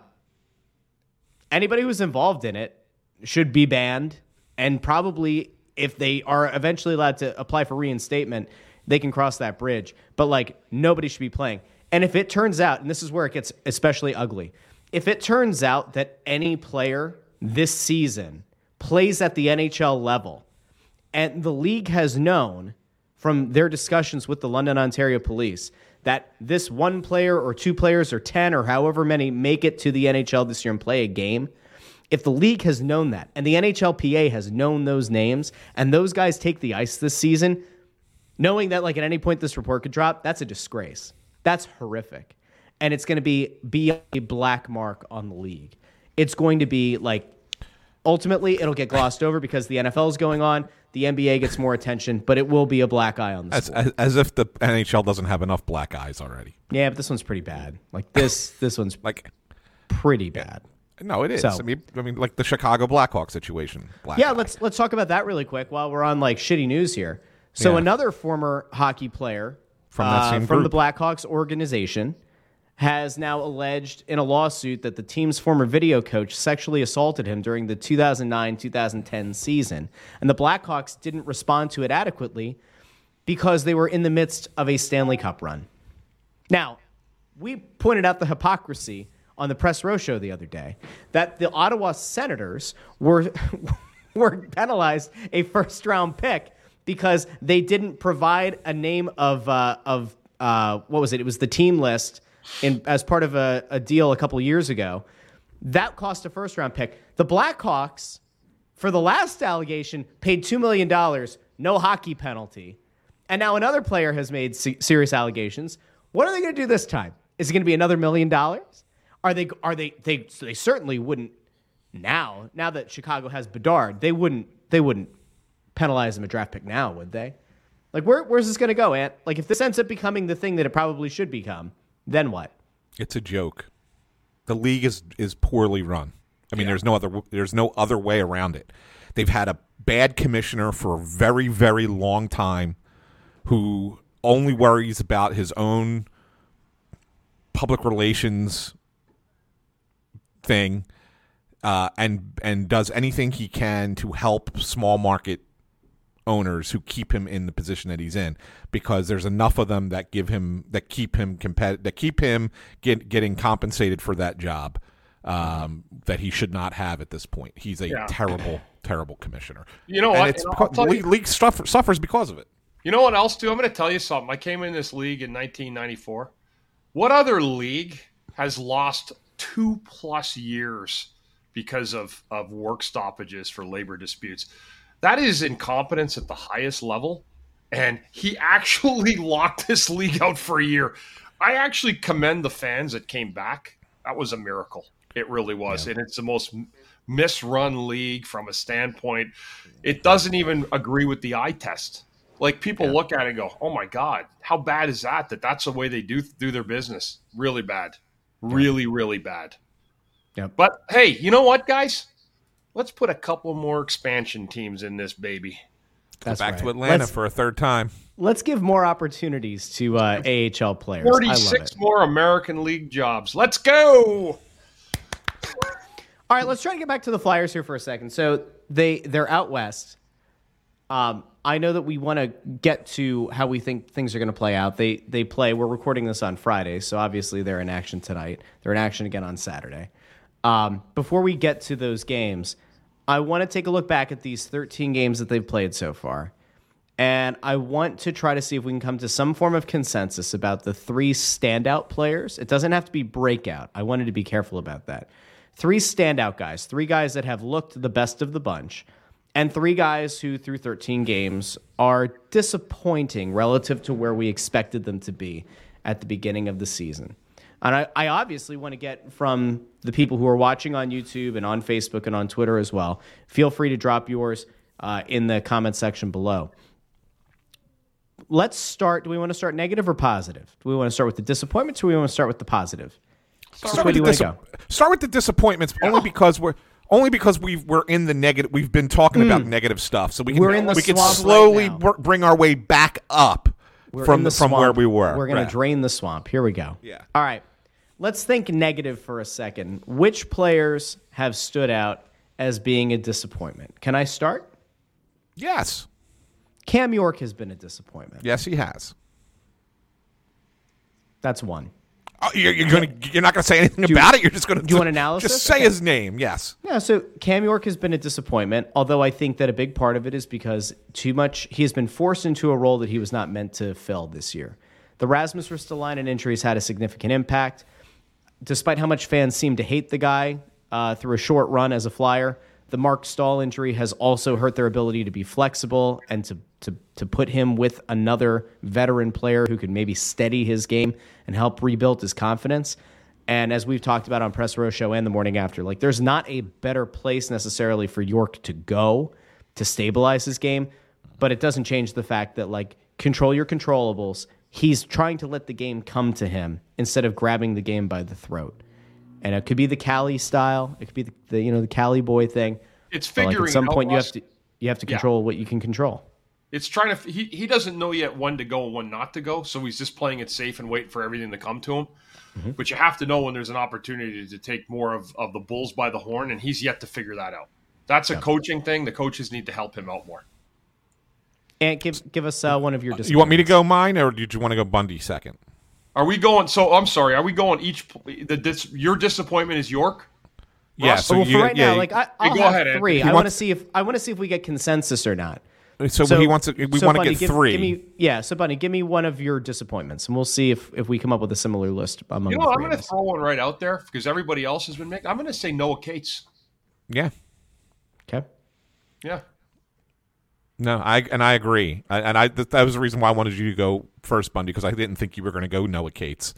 anybody who's involved in it should be banned, and probably if they are eventually allowed to apply for reinstatement, they can cross that bridge. But like nobody should be playing. And if it turns out, and this is where it gets especially ugly, if it turns out that any player this season plays at the NHL level, and the league has known from their discussions with the London, Ontario police that this one player or two players or 10 or however many make it to the NHL this year and play a game. If the league has known that and the NHLPA has known those names and those guys take the ice this season, knowing that like at any point this report could drop, that's a disgrace. That's horrific. And it's going to be be a black mark on the league. It's going to be like ultimately it'll get glossed over because the NFL is going on, the NBA gets more attention, but it will be a black eye on the As, as, as if the NHL doesn't have enough black eyes already. Yeah, but this one's pretty bad. Like this [LAUGHS] this one's Like, pretty bad. no, it is. So- I mean, I mean, like the Chicago Blackhawks situation. Black Yeah, eye. let's let's talk about that really quick while we're on like shitty news here. So Yeah. another former hockey player From that uh, same from group. the Blackhawks organization has now alleged in a lawsuit that the team's former video coach sexually assaulted him during the 2009-2010 season, and the Blackhawks didn't respond to it adequately because they were in the midst of a Stanley Cup run. Now, we pointed out the hypocrisy on the press row show the other day that the Ottawa Senators were [LAUGHS] were penalized a first round pick because they didn't provide a name of uh, of uh, what was it? It was the team list in as part of a, a deal a couple years ago. That cost a first round pick. The Blackhawks, for the last allegation, paid two million dollars, no hockey penalty, and now another player has made se- serious allegations. What are they going to do this time? Is it going to be another million dollars? Are they? Are they? They they certainly wouldn't now. Now that Chicago has Bedard, they wouldn't. They wouldn't penalize him a draft pick now, would they? Like, where, where's this going to go, Ant? Like, if this ends up becoming the thing that it probably should become, then what? It's a joke. The league is is poorly run. I mean, there's no other there's no other way around it. They've had a bad commissioner for a very very long time, who only worries about his own public relations thing, uh, and and does anything he can to help small market owners who keep him in the position that he's in because there's enough of them that give him that keep him compet- that keep him get, getting compensated for that job um, that he should not have at this point. He's a Yeah. terrible, terrible commissioner. You know and what? It's And I'll because, tell you- league, league suffer, suffers because of it. You know what else, too? I'm going to tell you something. I came in this league in 1994. What other league has lost two plus years because of, of work stoppages for labor disputes? That is incompetence at the highest level. And he [LAUGHS] actually locked this league out for a year. I actually commend the fans that came back. That was a miracle. It really was. And it's the most misrun league from a standpoint. It doesn't even agree with the eye test. Like people look at it and go, "Oh my god, how bad is that? That that's the way they do do their business. Really bad, really really bad." Yeah. But hey, you know what, guys? Let's put a couple more expansion teams in this baby. That's Back right. to Atlanta Let's, for a third time. let's give more opportunities to uh, AHL players. I love Forty-six it. more American League jobs. Let's go. All right, let's try to get back to the Flyers here for a second. So they they're out west. Um, I know that we want to get to how we think things are going to play out. They they play. We're recording this on Friday, so obviously they're in action tonight. They're in action again on Saturday. Um, before we get to those games, I want to take a look back at these 13 games that they've played so far. And I want to try to see if we can come to some form of consensus about the three standout players. It doesn't have to be breakout. I wanted to be careful about that. Three standout guys, three guys that have looked the best of the bunch, and three guys who, through 13 games, are disappointing relative to where we expected them to be at the beginning of the season. And I, I obviously want to get from the people who are watching on YouTube and on Facebook and on Twitter as well. Feel free to drop yours uh, in the comment section below let's start. Do we want to start negative or positive? Do we want to start with the disappointments or do we want to start with the positive? Do you want dis- start with the disappointments only because we're only because we've we're in the negative. We've been talking about negative stuff, so we can the we can swamp right slowly br- bring our way back up We're from the from swamp. where we were. We're Right. to drain the swamp. Here we go. Yeah. All right. Let's think negative for a second. Which players have stood out as being a disappointment? Can I start? Yes, Cam York has been a disappointment. yes, he has. That's one. Oh, you're, you're gonna you're not gonna say anything about it. You're just gonna do you want analysis? Just say Okay. his name. Yes. Yeah, so Cam York has been a disappointment, although I think that a big part of it is because too much he has been forced into a role that he was not meant to fill this year. The Rasmus Ristolainen injury has had a significant impact. Despite how much fans seem to hate the guy uh, through a short run as a flyer, the Marc Staal injury has also hurt their ability to be flexible and to, to, to put him with another veteran player who could maybe steady his game and help rebuild his confidence. And as we've talked about on Press Row Show and the morning after, like there's not a better place necessarily for York to go to stabilize his game, but it doesn't change the fact that like control your controllables. He's trying to let the game come to him instead of grabbing the game by the throat. And it could be the Cali style. It could be the, the you know the Cali boy thing. It's But, like, figuring at some out, point you have to you have to Yeah. control what you can control. It's trying to. He, he doesn't know yet when to go and when not to go, so he's just playing it safe and waiting for everything to come to him. Mm-hmm. But you have to know when there's an opportunity to take more of, of the bulls by the horn, and he's yet to figure that out. That's a coaching thing. The coaches need to help him out more. And give give us uh, one of your. You want me to go mine, or did you want to go Bundy second? Are we going? So I'm sorry. Are we going each? The dis, your disappointment is York. Yeah. Russ, So well, you, for right yeah, now, like I, I'll go have ahead, three. He I want to see if I want to see if we get consensus or not. so, he wants to. We so want to get give- three. Give me, yeah, so Bundy, give me one of your disappointments, and we'll see if, if we come up with a similar list among You the know, I'm going to throw one right out there because everybody else has been making. I'm going to say Noah Cates. yeah. Okay. Yeah. No, I and I agree, I, and I th- that was the reason why I wanted you to go first, Bundy, because I didn't think you were going to go Noah Cates.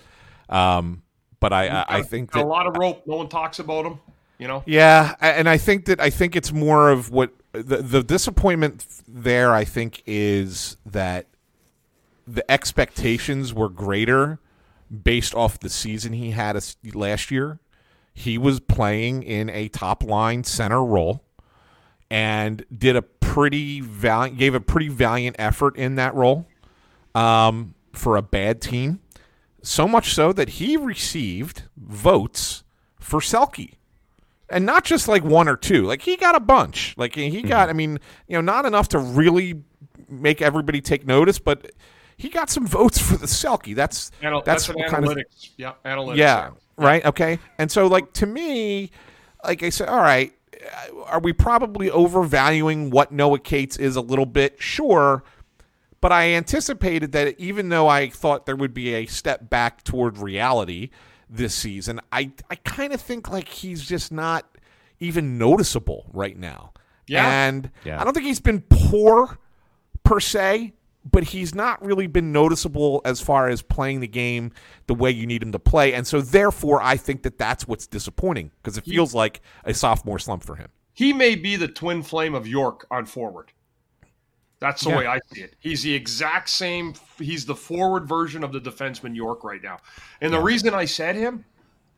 Um, but I, I, I think that a lot of rope. No one talks about him. You know. Yeah, and I think that I think it's more of what the the disappointment there. I think is that the expectations were greater based off the season he had as- last year. He was playing in a top line center role and did a pretty valiant gave a pretty valiant effort in that role um, for a bad team. So much so that he received votes for Selke and not just like one or two. Like he got a bunch. Like he got, I mean, you know, not enough to really make everybody take notice, but he got some votes for the Selke. That's Anal- that's, that's, what kind of analytics. yeah, analytics. yeah, right. Okay, and so like to me, like I said, all right, Uh, are we probably overvaluing what Noah Cates is a little bit? Sure. But I anticipated that even though I thought there would be a step back toward reality this season, I I kind of think like he's just not even noticeable right now. Yeah. And Yeah. I don't think he's been poor per se, but he's not really been noticeable as far as playing the game the way you need him to play. And so therefore I think that that's what's disappointing because it feels like a sophomore slump for him. He may be the twin flame of York on forward. That's the Yeah. way I see it. He's the exact same. He's the forward version of the defenseman York right now. And the reason I said him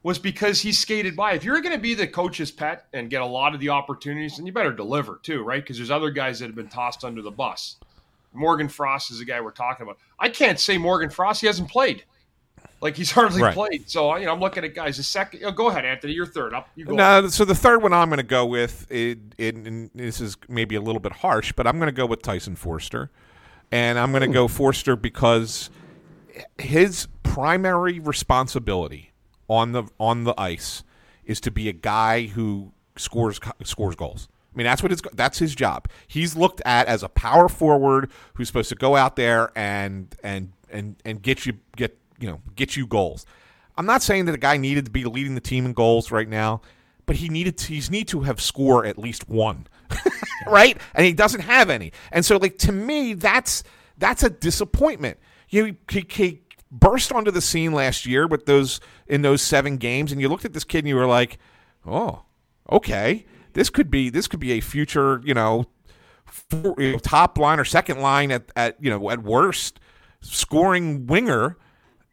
was because he skated by. If you're going to be the coach's pet and get a lot of the opportunities, then you better deliver too, right? Because there's other guys that have been tossed under the bus. Morgan Frost is the guy we're talking about. I can't say Morgan Frost. He hasn't played. Like he's hardly Right. played. So you know, I'm looking at guys. The second, oh, go ahead, Anthony. You're third up. You. No, so the third one I'm going to go with, it, it, and this is maybe a little bit harsh, but I'm going to go with Tyson Foerster. And I'm going to hmm. go Foerster because his primary responsibility on the on the ice is to be a guy who scores scores goals. I mean, that's what his that's his job. He's looked at as a power forward who's supposed to go out there and and and and get you get you know get you goals. I'm not saying that the guy needed to be leading the team in goals right now, but he needed to, he's need to have score at least one, [LAUGHS] right? And he doesn't have any. And so, like to me, that's that's a disappointment. You he, he burst onto the scene last year with those in those seven games, and you looked at this kid and you were like, oh, okay, this could be this could be a future, you know, four, you know, top line or second line at, at you know at worst scoring winger.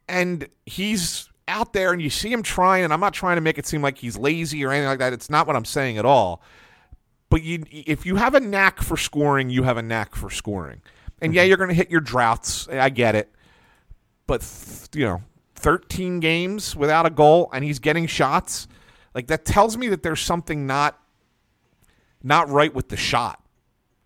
And he's out there and you see him trying and i'm not trying to make it seem like he's lazy or anything like that. It's not what i'm saying at all. But you if you have a knack for scoring you have a knack for scoring. And yeah mm-hmm. you're going to hit your droughts i get it. But th- you know 13 games without a goal and he's getting shots like that tells me that there's something not not right with the shot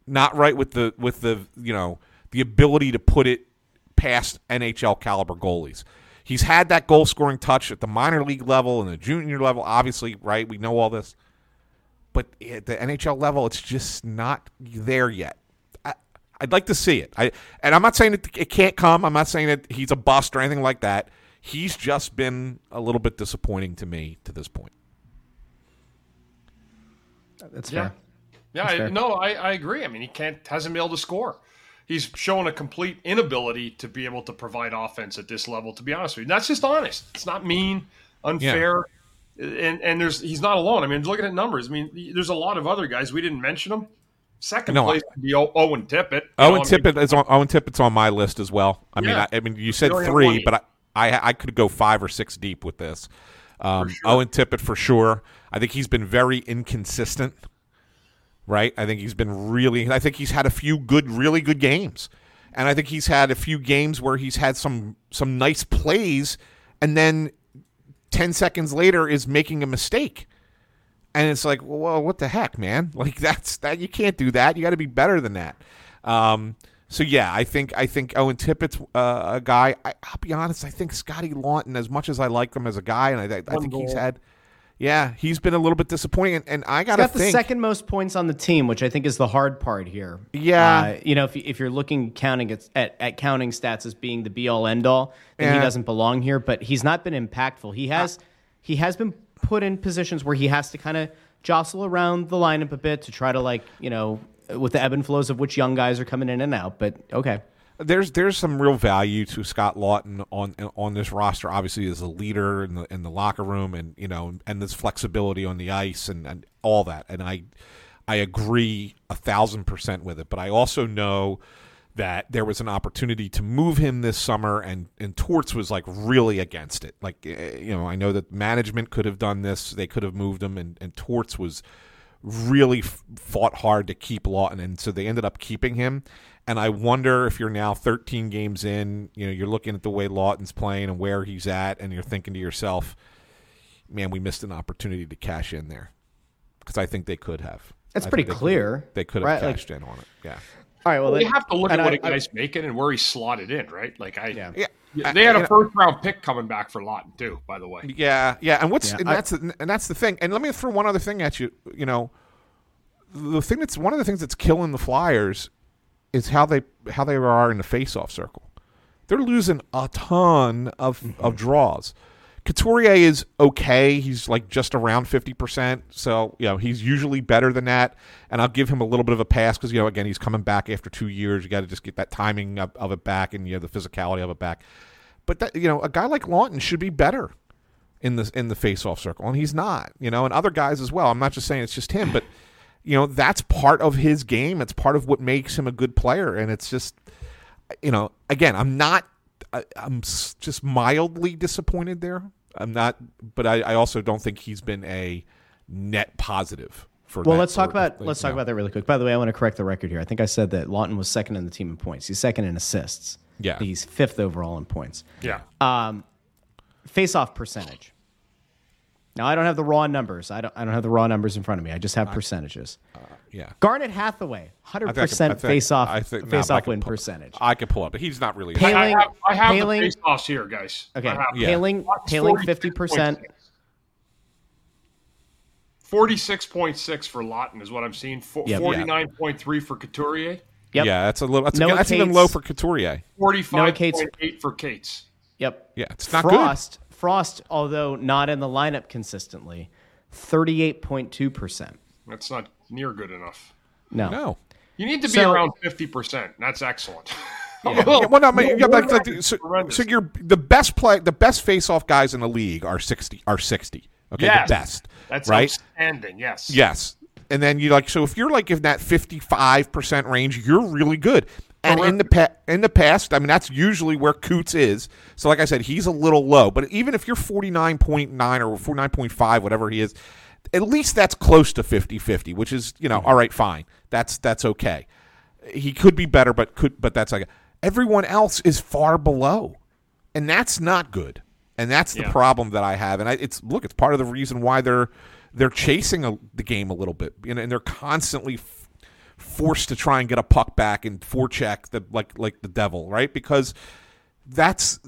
not right with the with the you know the ability to put it past NHL caliber goalies. He's had that goal scoring touch at the minor league level and the junior level, obviously, right? We know all this. But at the NHL level, it's just not there yet. I, I'd like to see it. I and I'm not saying that it can't come. I'm not saying that he's a bust or anything like that. He's just been a little bit disappointing to me to this point. That's Yeah. fair. Yeah, I, no, I, I agree. I mean, he can't hasn't been able to score. He's shown a complete inability to be able to provide offense at this level. To be honest with you, that's just honest. It's not mean, unfair, and and there's he's not alone. I mean, looking at numbers, I mean, there's a lot of other guys we didn't mention them. Second No, place would be Owen Tippett. You Owen know, I mean, Tippett is on Owen Tippett's on my list as well. I mean, I, I mean, you said three, but I, I I could go five or six deep with this. Um, Owen Tippett for sure. I think he's been very inconsistent. Right. I think he's been really. I think he's had a few good, really good games, and I think he's had a few games where he's had some some nice plays, and then ten seconds later is making a mistake. And it's like, well, what the heck, man? [LAUGHS] Like that's that you can't do that. You got to be better than that. Um, So yeah, I think I think Owen Tippett's uh, a guy. I, I'll be honest. I think Scotty Laughton, as much as I like him as a guy, and I, I think he's had, yeah, he's been a little bit disappointing. And, and I He's gotta got the second most points on the team, which I think is the hard part here. Yeah. Uh, you know, if, if you're looking counting at, at, at counting stats as being the be all end all, then he doesn't belong here. But he's not been impactful. He has he has been put in positions where he has to kind of jostle around the lineup a bit to try to like you know with the ebb and flows of which young guys are coming in and out. But okay. There's there's some real value to Scott Laughton on on this roster. Obviously, as a leader in the in the locker room, and you know, and this flexibility on the ice and, and all that. And I I agree a thousand percent with it. But I also know that there was an opportunity to move him this summer, and and Torts was like really against it. Like eh, you know, I know that management could have done this; they could have moved him, and and Torts was really fought hard to keep Laughton, and so they ended up keeping him. And I wonder if you're now 13 games in, you know, you're looking at the way Laughton's playing and where he's at, and you're thinking to yourself, "Man, we missed an opportunity to cash in there," because I think they could have. That's I pretty think they could- clear, They could have right? Like- cashed in on it. Yeah. All right. Well, Well, then, you have to look at what I- a guy's making and where he's slotted in, right? Like I, Yeah. Yeah. Yeah, they had I- a first round pick coming back for Laughton too. By the way, Yeah, yeah, and what's Yeah, and I- that's the, and that's the thing. And let me throw one other thing at you. You know, the thing that's one of the things that's killing the Flyers is how they how they are in the face-off circle. They're losing a ton of mm-hmm. of draws. Couturier is okay. He's like just around fifty percent, so you know he's usually better than that. And I'll give him a little bit of a pass because you know again he's coming back after two years. You got to just get that timing of, of it back and you know the physicality of it back. But that you know a guy like Laughton should be better in the in the face-off circle, and he's not. You know, and other guys as well. I'm not just saying it's just him, but you know that's part of his game. It's part of what makes him a good player, and it's just you know again I'm not I, I'm just mildly disappointed there. I'm not, but I, I also don't think he's been a net positive for. Well, let's talk about thing, let's talk know. about that really quick. By the way, I want to correct the record here. I think I said that Laughton was second in the team in points. He's second in assists. Yeah. He's fifth overall in points. yeah, Um, face-off percentage. Now I don't have the raw numbers. I don't. I don't have the raw numbers in front of me. I just have percentages. Uh, yeah. Garnet Hathaway, hundred I think I can- I percent face-off I think- no, but I face-off can win pull- percentage. I could pull up, but he's not really. Pay- I Poehling- have, I have Poehling- the face offs here, guys. Okay, I have- Yeah. Poehling, Laughton's Poehling, fifty percent. Forty-six point six for Laughton is what I'm seeing. Fo- Yep. Forty-nine point three for Couturier. Yep. Yeah, that's a little. That's, Noah that's even low for Couturier. Forty-five Cates- point eight for Cates. Yep. Yeah, it's not good. Frost, Frost, although not in the lineup consistently, thirty-eight point two percent. That's not near good enough. No. No. You need to be So- around fifty percent. That's excellent. [LAUGHS] Yeah, well, no, but, yeah, but like, so, so you're the best play, the best face-off guys in the league are sixty, are sixty. Okay, Yes. the best. That's right. outstanding. Yes. Yes, and then you like so if you're like in that fifty-five percent range, you're really good. And in the pa- in the past, I mean that's usually where Coots is. So like I said, he's a little low. But even if you're forty nine point nine or forty nine point five, whatever he is, at least that's close to 50-50, which is you know mm-hmm. all right, fine. That's that's okay. He could be better, but could but that's like everyone else is far below, and that's not good. And that's the Yeah. problem that I have. And I, it's look, it's part of the reason why they're they're chasing a, the game a little bit, you know, and they're constantly forced to try and get a puck back and forecheck the like like the devil, right? Because that's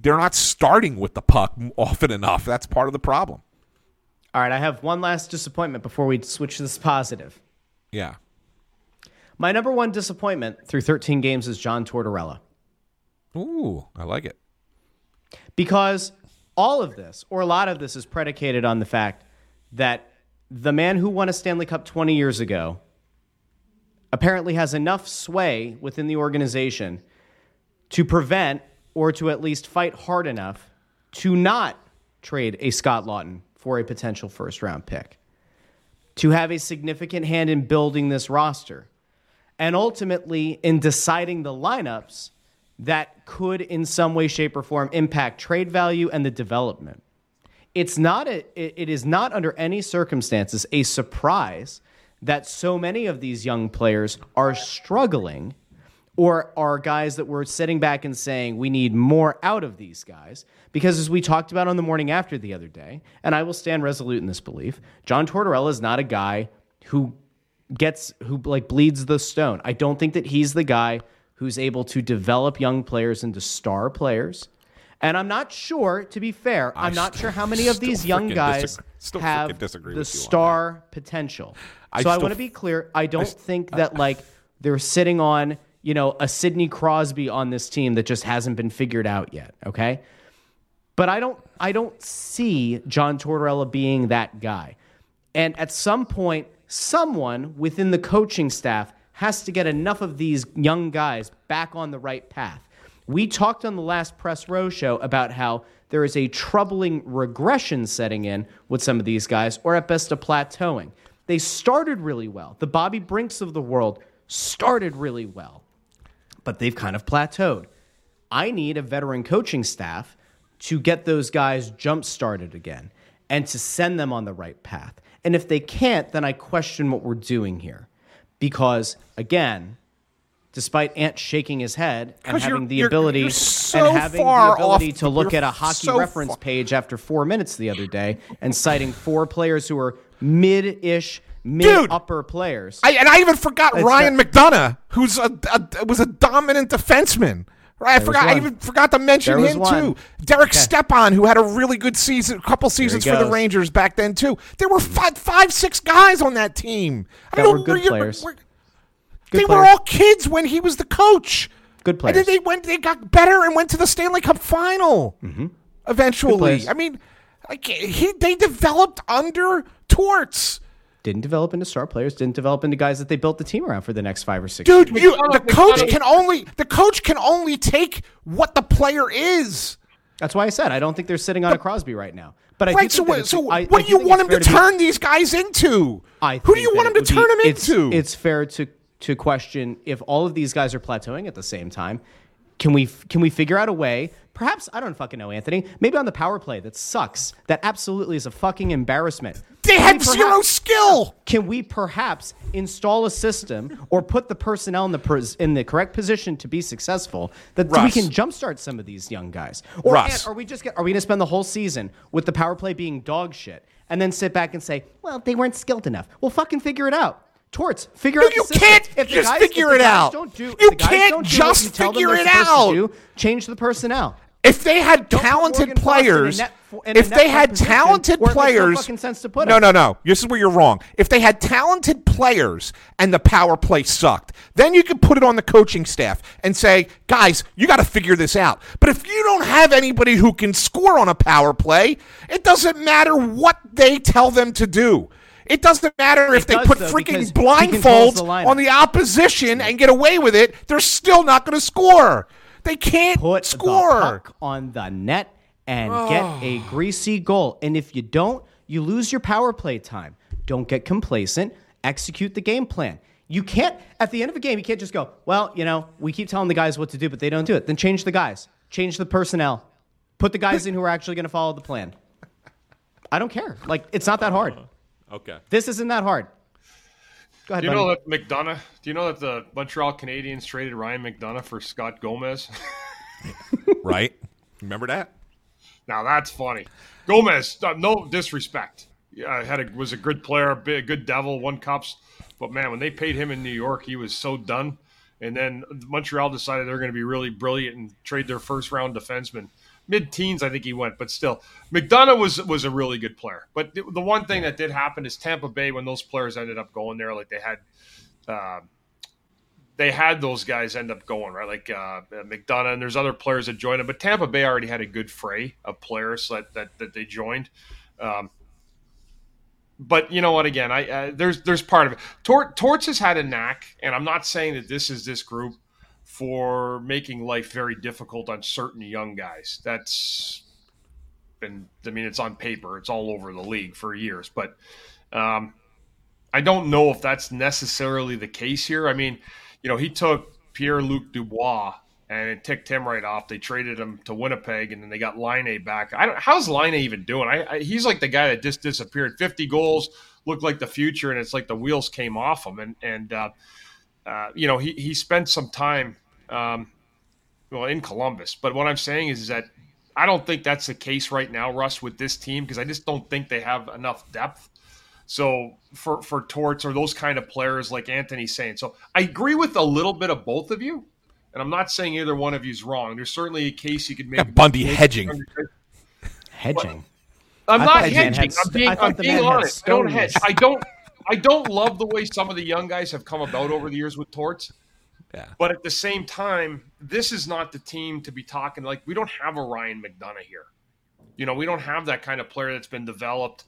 they're not starting with the puck often enough. That's part of the problem. All right, I have one last disappointment before we switch to this positive. Yeah. My number one disappointment through 13 games is John Tortorella. Ooh, I like it. Because all of this, or a lot of this, is predicated on the fact that the man who won a Stanley Cup 20 years ago apparently has enough sway within the organization to prevent or to at least fight hard enough to not trade a Scott Laughton for a potential first round pick, to have a significant hand in building this roster, and ultimately in deciding the lineups that could, in some way, shape, or form, impact trade value and the development. It's not a, it it is not under any circumstances a surprise that so many of these young players are struggling or are guys that we're sitting back and saying we need more out of these guys because as we talked about on the morning after the other day and I will stand resolute in this belief John Tortorella is not a guy who gets who like bleeds the stone I don't think that he's the guy who's able to develop young players into star players. And I'm not sure, to be fair, I'm not sure how many of these young guys disagree- still have disagree the with you on star potential. I so I want to be clear. I don't think that like they're sitting on, you know, a Sidney Crosby on this team that just hasn't been figured out yet. Okay. But I don't I don't see John Tortorella being that guy. And at some point, someone within the coaching staff has to get enough of these young guys back on the right path. We talked on the last press row show about how there is a troubling regression setting in with some of these guys, or at best a plateauing. They started really well. The Bobby Brinks of the world started really well, but they've kind of plateaued. I need a veteran coaching staff to get those guys jump started again and to send them on the right path. And if they can't, then I question what we're doing here. Because again, despite Ant shaking his head and you're- having the you're- ability you're so and having far the ability off- to look at a hockey so reference far- page after four minutes the other day and citing four players who are mid-ish, mid-upper players. I, and I even forgot It's Ryan that- McDonagh, who's a, a was a dominant defenseman. Right, I forgot. I even forgot to mention him one. too. Derek Stepan, who had a really good season, a couple seasons for the. Rangers back then too. There were five, five, six guys on that team. I That mean, were good players. we're- Good they were all kids when he was the coach. Good players. And then they went. They got better and went to the Stanley Cup final. Eventually, Mm-hmm. players. I mean, like, he they developed under Torts. didn't develop into star players, didn't develop into guys that they built the team around for the next five or six Dude, years. you, the coach can only the coach can only take what the player is. That's why I said I don't think they're sitting on a Crosby right now. But I Right. So think that what? So I- I what do you want it's him to fair be- turn these guys into? I Who do you want that him to turn be- them it's, into? It's fair to to question if all of these guys are plateauing at the same time. Can we can we figure out a way? Perhaps I don't fucking know, Anthony. Maybe on the power play that sucks. That absolutely is a fucking embarrassment. they Can have we zero perhaps- skill. Can we perhaps install a system or put the personnel in the in the correct position to be successful that we can jumpstart some of these young guys? Or Russ. Are we just get, are we going to spend the whole season with the power play being dog shit and then sit back and say, well, they weren't skilled enough? We'll fucking figure it out. Torts, figure No, out. you can't just guys- figure it out. Don't do, You can't just you figure it out. do, change the personnel. If they had Don't talented Morgan Frost in a players, net- if they had position talented where it makes no players, sense to put no, no, no. This is where you're wrong. If they had talented players and the power play sucked, then you could put it on the coaching staff and say, guys, you got to figure this out. But if you don't have anybody who can score on a power play, it doesn't matter what they tell them to do. It doesn't matter if It they does, put though, freaking controls the blindfolds on the opposition and get away with it. They're still not going to score. They can't put score. the puck on the net and get oh. a greasy goal. And if you don't, you lose your power play time. Don't get complacent. Execute the game plan. You can't at the end of a game. You can't just go, well, you know, we keep telling the guys what to do, but they don't do it. Then change the guys. Change the personnel. Put the guys in who are actually going to follow the plan. I don't care. Like it's not that hard. Okay. This isn't that hard. Go ahead. Do you buddy. know that McDonagh? Do you know that the Montreal Canadiens traded Ryan McDonagh for Scott Gomez? [LAUGHS] [LAUGHS] Right? Remember that? now that's funny. Gomez, uh, no disrespect, yeah, had a, was a good player, a good devil, won cups. But man, when they paid him in New York, he was so done. And then Montreal decided they're going to be really brilliant and trade their first round defenseman. Mid teens, I think he went, but still, McDonagh was was a really good player. But the, the one thing that did happen is Tampa Bay, when those players ended up going there, like they had, uh, they had those guys end up going right, like uh, McDonagh, and there's other players that joined them. But Tampa Bay already had a good fray of players that that, that they joined. Um, but you know what? Again, I uh, there's there's part of it. Tor- Torts has had a knack, and I'm not saying that this is this group for making life very difficult on certain young guys. That's been, I mean, it's on paper, it's all over the league for years, but um, I don't know if that's necessarily the case here. I mean, you know, he took Pierre Luc Dubois and it ticked him right off. They traded him to Winnipeg, and then they got Laine back. I don't. How's Laine even doing? I, I he's like the guy that just disappeared. Fifty goals, looked like the future, and it's like the wheels came off him. And and uh, uh, you know, he he spent some time, um, well, in Columbus. But what I'm saying is, is that I don't think that's the case right now, Russ, with this team because I just don't think they have enough depth. So for for Torts or those kind of players like Anthony's saying. So I agree with a little bit of both of you. and I'm not saying either one of you's wrong. There's certainly a case you could make. Bundy hedging. Hedging. I'm I not thought the man hedging. had- I'm being, I'm being honest. I don't hedge. I don't. I don't love the way some of the young guys have come about over the years with Torts. Yeah. But at the same time, this is not the team to be talking like we don't have a Ryan McDonagh here. You know, we don't have that kind of player that's been developed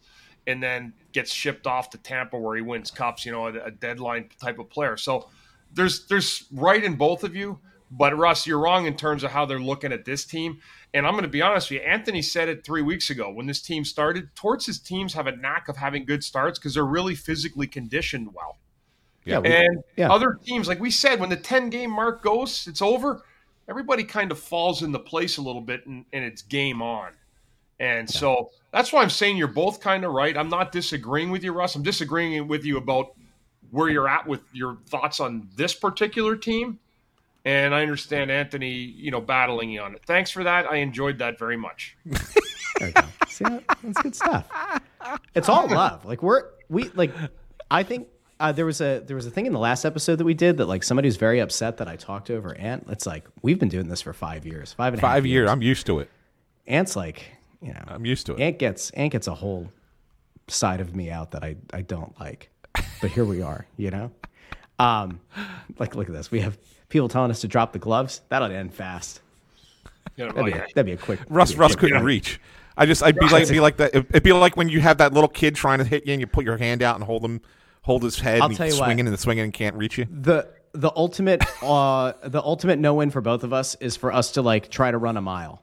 and then gets shipped off to Tampa where he wins cups. You know, a, deadline type of player. So there's there's right in both of you. But Russ, you're wrong in terms of how they're looking at this team. And I'm going to be honest with you. Anthony said it three weeks ago when this team started. Torts' teams have a knack of having good starts because they're really physically conditioned well. Yeah, And yeah. other teams, like we said, when the 10 game mark goes, it's over. Everybody kind of falls into place a little bit and, and it's game on. And so that's why I'm saying you're both kind of right. I'm not disagreeing with you, Russ. I'm disagreeing with you about where you're at with your thoughts on this particular team. And I understand Anthony, you know, battling you on it. Thanks for that. I enjoyed that very much. [LAUGHS] There we go. See, that's good stuff. It's all love. Like we're we like. I think uh, there was a there was a thing in the last episode that we did that like somebody was very upset that I talked over Ant. It's like we've been doing this for five years, five and a half Five years. I'm used to it. Ant's like, you know, I'm used to it. Ant gets Ant gets a whole side of me out that I I don't like, but here we are, you know. Um, like look at this. We have people telling us to drop the gloves. That'll end fast. That'd be, a, that'd be a quick. Russ that'd be a Russ quick- couldn't reach. I just I'd be like be like that. It'd be like when you have that little kid trying to hit you and you put your hand out and hold him hold his head I'll and tell he's you what. swinging and the swinging and can't reach you. the the ultimate uh the ultimate no win for both of us is for us to like try to run a mile.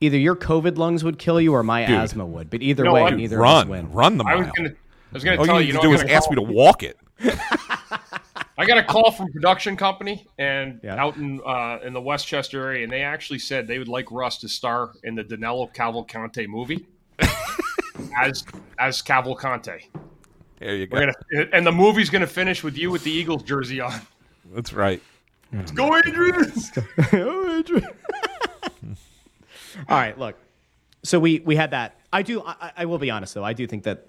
Either your COVID lungs would kill you or my Dude. asthma would. But either No, way, I- neither of Run, us win. run the I mile. was gonna, I was gonna All tell you you. need you to know, do I'm is gonna ask me to call- walk it. [LAUGHS] I got a call from production company and Yeah. out in uh, in the Westchester area, and they actually said they would like Russ to star in the Danilo Cavalcante movie [LAUGHS] as as Cavalcante. There you go. Gonna, and the movie's gonna finish with you with the Eagles jersey on. That's right. Let's [LAUGHS] Go Adrian! All right, look. So we we had that. I do. I, I will be honest though. I do think that.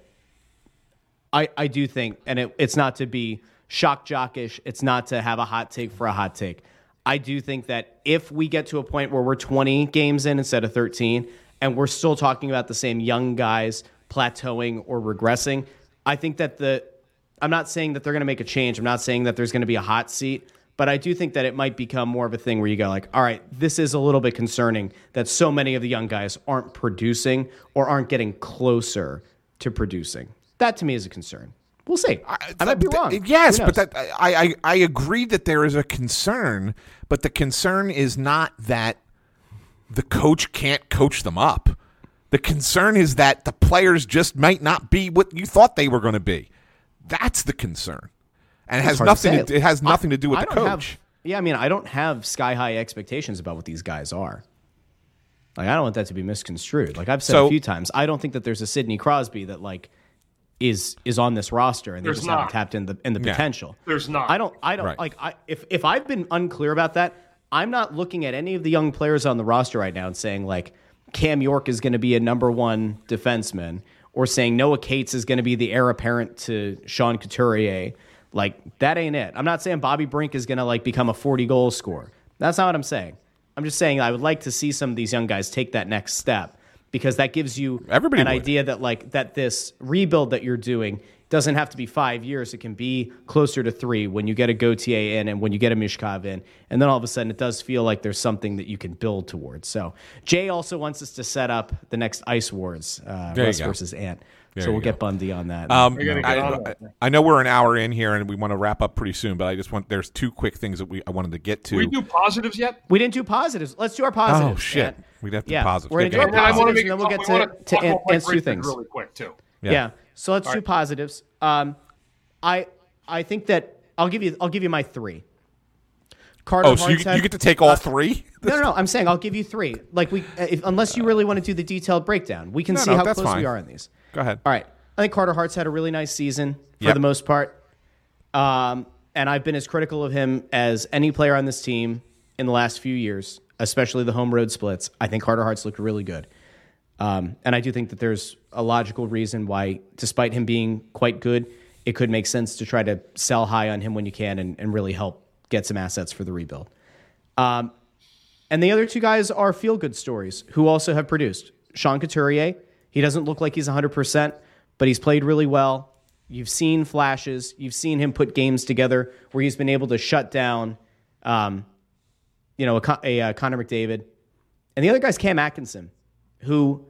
I I do think, and it, it's not to be shock jockish. It's not to have a hot take for a hot take. I do think that if we get to a point where we're 20 games in instead of 13, and we're still talking about the same young guys plateauing or regressing, I think that the. I'm not saying that they're going to make a change. I'm not saying that there's going to be a hot seat. But I do think that it might become more of a thing where you go like, all right, this is a little bit concerning that so many of the young guys aren't producing or aren't getting closer to producing. That to me is a concern. We'll see. I, might be wrong. th- Yes, but that I, I I agree that there is a concern, but the concern is not that the coach can't coach them up. The concern is that the players just might not be what you thought they were going to be. That's the concern, and it has hard to nothing. say. To, it has nothing to do with I the coach. Have, yeah, I mean, I don't have sky high expectations about what these guys are. Like, I don't want that to be misconstrued. Like I've said So- a few times, I don't think that there's a Sidney Crosby that like is is on this roster and they There's just not. haven't tapped in the in the Yeah. potential. There's not. I don't. I don't Right. like. I if if I've been unclear about that, I'm not looking at any of the young players on the roster right now and saying like Cam York is going to be a number one defenseman, or saying Noah Cates is going to be the heir apparent to Sean Couturier. Like that ain't it. I'm not saying Bobby Brink is going to like become a 40 goal scorer. That's not what I'm saying. I'm just saying I would like to see some of these young guys take that next step because that gives you Everybody an would. idea that like that this rebuild that you're doing doesn't have to be five years. It can be closer to three when you get a Gauthier in and when you get a Michkov in, and then all of a sudden it does feel like there's something that you can build towards. So Jay also wants us to set up the next Ice Wars, uh, Russ versus Ant. There so we'll go. get Bundy on that. Um, I, on I- know we're an hour in here and we want to wrap up pretty soon, but I just want there's two quick things that we I wanted to get to. we do positives yet? we didn't do positives. Let's do our positives. Oh, shit. Ant. We'd have to do yeah, positives. We're gonna Okay. do our And And I want to positives, and then we'll get wanna to, to Ant, about Mike Ant's two things. really quick too. Yeah. So let's do positives. Um, I I think that I'll give you I'll give you my three. Carter oh, so you, you get to take all three? no, no, no. [LAUGHS] I'm saying I'll give you three. Like we, if, unless you really want to do the detailed breakdown, we can No, see no, how close fine. we are in these. Go ahead. All right. I think Carter Hart's had a really nice season for Yep. the most part. Um, and I've been as critical of him as any player on this team in the last few years, especially the home road splits. I think Carter Hart's looked really good. Um, and I do think that there's a logical reason why, despite him being quite good, it could make sense to try to sell high on him when you can and, and really help get some assets for the rebuild. Um, and the other two guys are feel good stories who also have produced. Sean Couturier, he doesn't look like he's 100%, but he's played really well. You've seen flashes. You've seen him put games together where he's been able to shut down, um, you know, a, Con- a, uh Connor McDavid. And the other guy's Cam Atkinson, who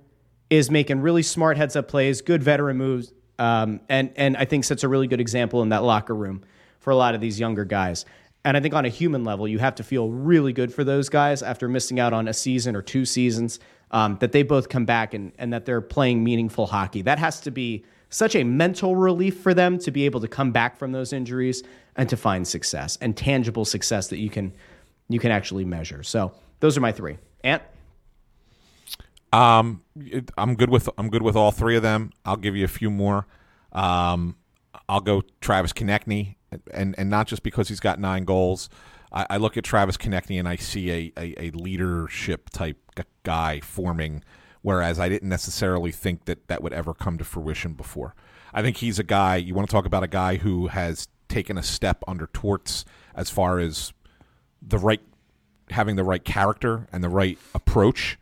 is making really smart heads up plays, good veteran moves, um, and and I think sets a really good example in that locker room for a lot of these younger guys. And I think on a human level, you have to feel really good for those guys after missing out on a season or two seasons, um, that they both come back and, and that they're playing meaningful hockey. That has to be such a mental relief for them to be able to come back from those injuries and to find success and tangible success that you can you can actually measure. So those are my three. Ant? Um, it- I'm good with I'm good with all three of them. I'll give you a few more. Um, I'll go Travis Konecny, and and not just because he's got nine goals. I, I look at Travis Konecny and I see a, a, a leadership type guy forming, whereas I didn't necessarily think that that would ever come to fruition before. I think he's a guy. You want to talk about a guy who has taken a step under Torts as far as the right having the right character and the right approach.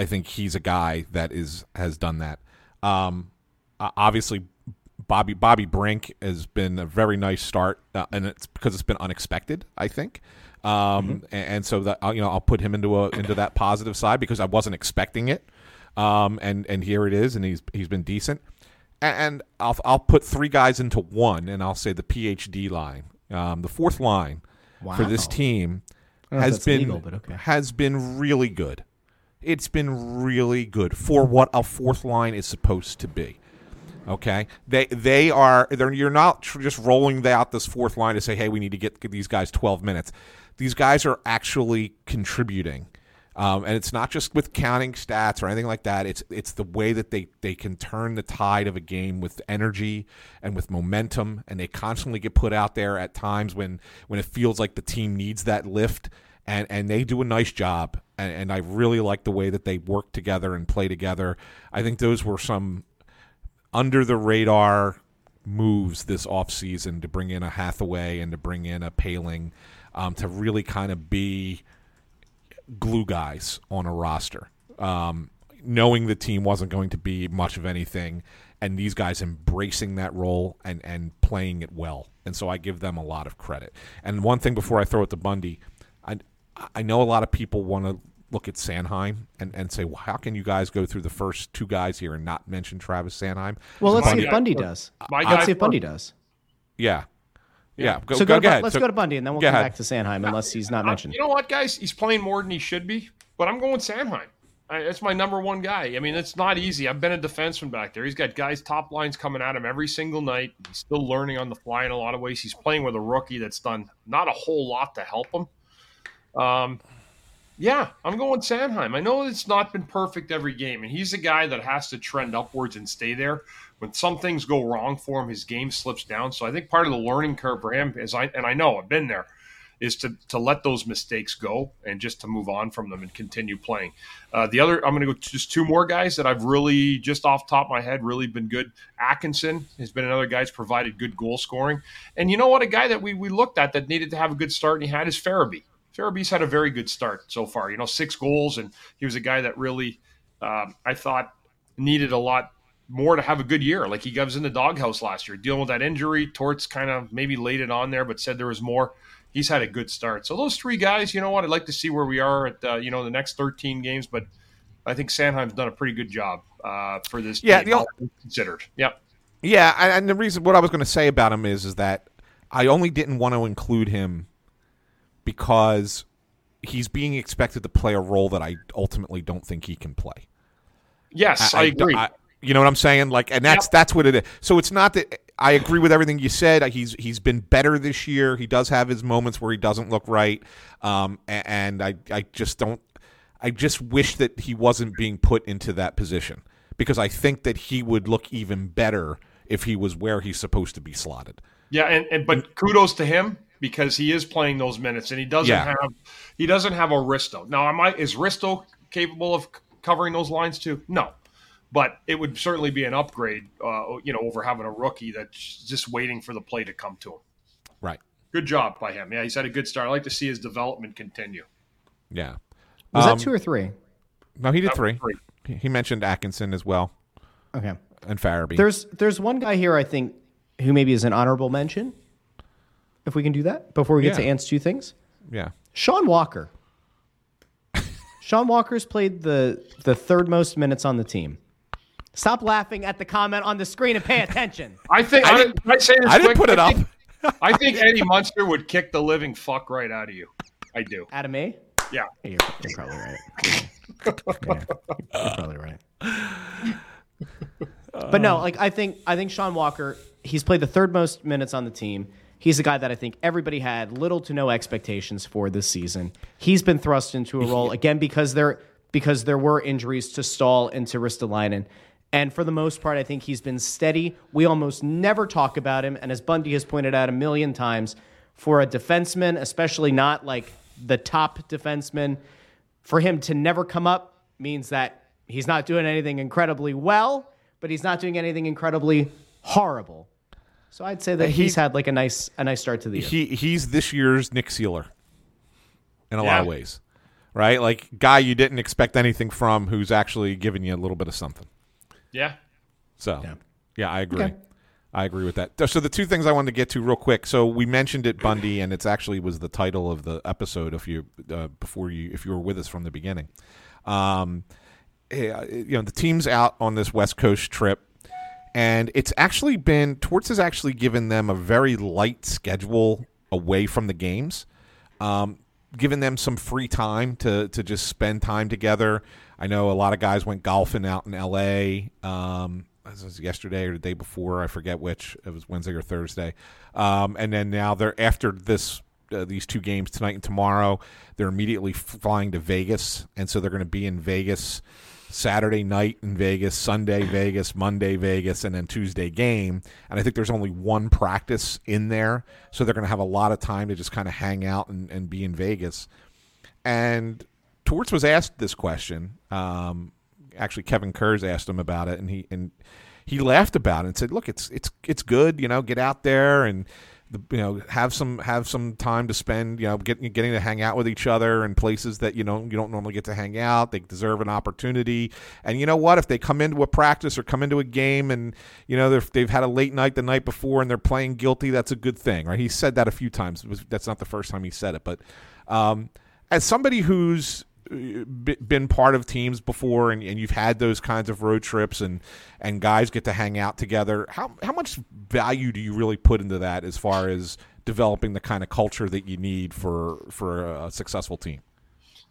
I think he's a guy that is has done that. Um, uh, obviously, Bobby Bobby Brink has been a very nice start, uh, and it's because it's been unexpected. I think, um, and, and so that I'll, you know I'll put him into a into that positive side because I wasn't expecting it, um, and and here it is, and he's he's been decent. And, and I'll I'll put three guys into one, and I'll say the PhD line, um, the fourth line for this team don't know if has been legal, okay. has been really good. It's been really good for what a fourth line is supposed to be. Okay, they they are they're, you're not tr- just rolling out this fourth line to say, hey, we need to get, get these guys 12 minutes. These guys are actually contributing, um, and it's not just with counting stats or anything like that. It's it's the way that they they can turn the tide of a game with energy and with momentum, and they constantly get put out there at times when when it feels like the team needs that lift and and they do a nice job and, and I really like the way that they work together and play together. I think those were some under the radar moves this offseason to bring in a Hathaway and to bring in a Poehling um, to really kind of be glue guys on a roster. Um, knowing the team wasn't going to be much of anything, and these guys embracing that role and, and playing it well. And so I give them a lot of credit. And one thing before I throw it to Bundy, I, I know a lot of people want to look at Sanheim and, and say, well, how can you guys go through the first two guys here and not mention Travis Sanheim? Well, let's see if Bundy does. My Let's see if Bundy does. Yeah. Yeah. Go, so go, go, to, ahead. let's So- go to Bundy, and then we'll come ahead. back to Sanheim, unless he's not mentioned. You know what, guys? He's playing more than he should be, but I'm going Sanheim. I, that's my number one guy. I mean, it's not easy. I've been a defenseman back there. He's got guys top lines coming at him every single night. He's still learning on the fly in a lot of ways. He's playing with a rookie that's done not a whole lot to help him. Um, yeah, I'm going Sanheim. I know it's not been perfect every game, and he's a guy that has to trend upwards and stay there. When some things go wrong for him, his game slips down. So I think part of the learning curve for him is I and I know I've been there is to to let those mistakes go and just to move on from them and continue playing. Uh, the other, I'm going to go just two more guys that I've really just off top of my head really been good. Atkinson has been another guy that's provided good goal scoring, and you know what, a guy that we we looked at that needed to have a good start and he had is Farabee. Farabee's had a very good start so far. You know, six goals, and he was a guy that really um, I thought needed a lot more to have a good year. Like he was in the doghouse last year, dealing with that injury. Torts kind of maybe laid it on there, but said there was more. He's had a good start. So those three guys, you know what? I'd like to see where we are at uh, you know the next 13 games, but I think Sanheim's done a pretty good job uh, for this. Yeah, team, the considered. Yep. Yeah, and, and the reason what I was going to say about him is is that I only didn't want to include him because he's being expected to play a role that I ultimately don't think he can play. Yes, I, agree. you know what I'm saying? Like, and that's Yep. that's what it is. So it's not that I agree with everything you said. He's he's been better this year. He does have his moments where he doesn't look right, um, and I I just don't. I just wish that he wasn't being put into that position because I think that he would look even better if he was where he's supposed to be slotted. Yeah, and, and but kudos to him because he is playing those minutes and he doesn't Yeah. have he doesn't have a Risto. Now, am I is Risto capable of covering those lines too? No. But it would certainly be an upgrade, uh, you know, over having a rookie that's just waiting for the play to come to him. Right. good job by him. Yeah, he's had a good start. I like to see his development continue. Yeah. Was Um, that two or three? No, he did three. three. He- He mentioned Atkinson as well Okay. and Farabee. There's there's one guy here I think who maybe is an honorable mention. If we can do that before we get to Yeah. Ant's two things. yeah. Sean Walker. [LAUGHS] Sean Walker's played the the third most minutes on the team. Stop laughing at the comment on the screen and pay [LAUGHS] attention. I think I, didn't, can I say this I didn't quick? put it I up. think- [LAUGHS] I think Eddie Munster would kick the living fuck right out of you. I do. Adam A. Yeah. You're, you're probably right. Yeah, you're probably right. But no, like I think I think Sean Walker, he's played the third most minutes on the team. He's a guy that I think everybody had little to no expectations for this season. He's been thrust into a role [LAUGHS] again because there because there were injuries to Staal and to Ristolainen. And for the most part, I think he's been steady. We almost never talk about him. And as Bundy has pointed out a million times, for a defenseman, especially not like the top defenseman, for him to never come up means that he's not doing anything incredibly well, but he's not doing anything incredibly horrible. So I'd say that He- he's had like a nice a nice start to the year. He he's this year's Nick Seeler in a lot of ways, right? Like guy you didn't expect anything from, who's actually giving you a little bit of something. Yeah. So yeah, I agree. Okay. I agree with that. So the two things I wanted to get to real quick. So we mentioned it, Bundy, and it's actually was the title of the episode. If you uh, before you if you were with us from the beginning, um, eh, you know the team's out on this West Coast trip, and it's actually been Torts has actually given them a very light schedule away from the games, um, giving them some free time to to just spend time together. I know a lot of guys went golfing out in L.A. Um, was yesterday or the day before. I forget which. It was Wednesday or Thursday. Um, and then now they're after this uh, these two games tonight and tomorrow. They're immediately flying to Vegas, and so they're going to be in Vegas Saturday night in Vegas, Sunday Vegas, Monday Vegas, and then Tuesday game. And I think there's only one practice in there, so they're going to have a lot of time to just kind of hang out and, and be in Vegas. And Torts was asked this question. Um, actually, Kevin Kurz asked him about it, and he and he laughed about it and said, "Look, it's it's it's good. You know, get out there and." You know, have some have some time to spend. You know, getting getting to hang out with each other in places that you know you don't normally get to hang out. They deserve an opportunity. And you know what? If they come into a practice or come into a game and you know they've they've had a late night the night before and they're playing guilty, that's a good thing, right? He said that a few times. Was, that's not the first time he said it, but um, as somebody who's been part of teams before and, and you've had those kinds of road trips and and guys get to hang out together how how much value do you really put into that as far as developing the kind of culture that you need for for a successful team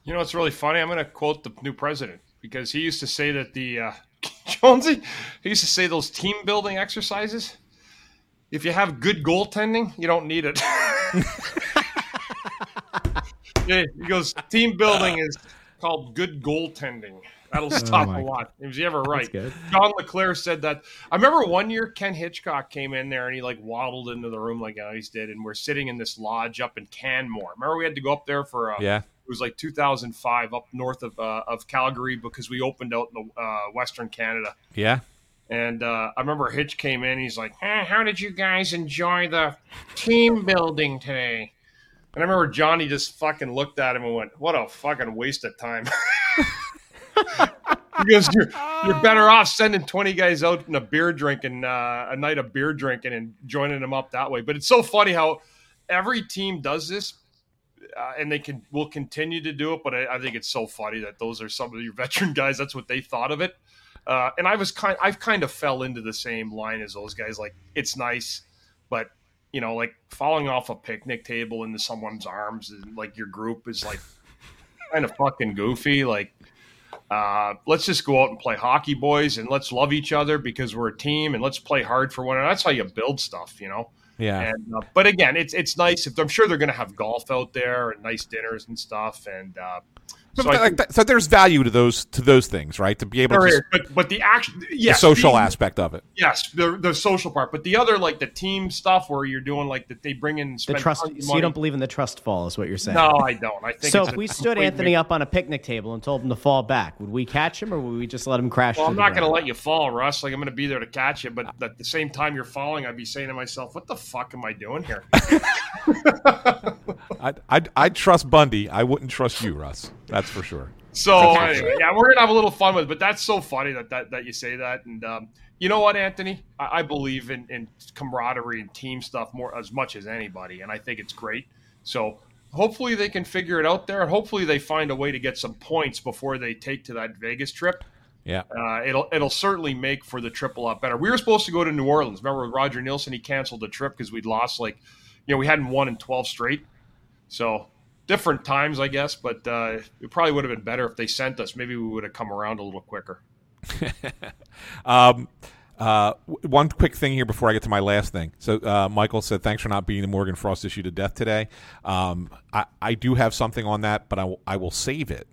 You know, it's really funny. I'm going to quote the new president because he used to say that the uh, [LAUGHS] Jonesy, he used to say those team building exercises. If you have good goaltending, you don't need it. [LAUGHS] [LAUGHS] he goes, team building is called good goaltending. That'll [LAUGHS] stop a lot. Was he ever right? John LeClair said that. I remember one year Ken Hitchcock came in there and he like waddled into the room like I always did, and we're sitting in this lodge up in Canmore. Remember we had to go up there for a yeah it was like 2005 up north of uh, of Calgary because we opened out in the uh, Western Canada. yeah And uh, I remember Hitch came in. He's like, eh, "How did you guys enjoy the team building today?" And I remember Johnny just fucking looked at him and went, "What a fucking waste of time." [LAUGHS] goes, "You're you're better off sending 20 guys out in a beer drinking uh, a night of beer drinking and joining them up that way." But it's so funny how every team does this uh, and they can will continue to do it. But I, I think it's so funny that those are some of your [LAUGHS] veteran guys. That's what they thought of it. Uh, and I was kind, I've kind of fell into the same line as those guys. Like it's nice, but you know, like falling off a picnic table into someone's arms and like your group is like kind of fucking goofy. Like, uh, let's just go out and play hockey, boys, and let's love each other because we're a team, and let's play hard for one another. That's how you build stuff, you know. yeah And uh, but again, it's it's nice. If I'm sure they're going to have golf out there and nice dinners and stuff. And uh, But so I like that- so there's value to those to those things right to be able to but but the action, the yes, social the- aspect of it Yes, the the social part, but the other like the team stuff where you're doing like that they bring in The trust. tons So you don't believe in the trust fall, is what you're saying? No, I don't. I think So if a we stood Anthony up on a picnic table and told him to fall back, would we catch him or would we just let him crash? Well, I'm not going to let you fall, Russ. Like I'm going to be there to catch you, but at the same time you're falling, I'd be saying to myself, "What the fuck am I doing here?" I I I trust Bundy. I wouldn't trust you, Russ. That's for sure. So anyway, yeah, we're gonna have a little fun with it, but that's so funny that that, that you say that. And um, you know what, Anthony? I, I believe in, in camaraderie and team stuff more as much as anybody, and I think it's great. So hopefully they can figure it out there, and hopefully they find a way to get some points before they take to that Vegas trip. Yeah. Uh, it'll it'll certainly make for the trip a lot better. We were supposed to go to New Orleans. Remember with Roger Neilson, he canceled the trip because we'd lost like, you know, we hadn't won in twelve straight. So different times, I guess. But uh, it probably would have been better if they sent us. Maybe we would have come around a little quicker. [LAUGHS] Um, uh, one quick thing here before I get to my last thing. So, uh, Michael said, "Thanks for not being the Morgan Frost issue to death today." Um, I, I do have something on that, but I will, save it.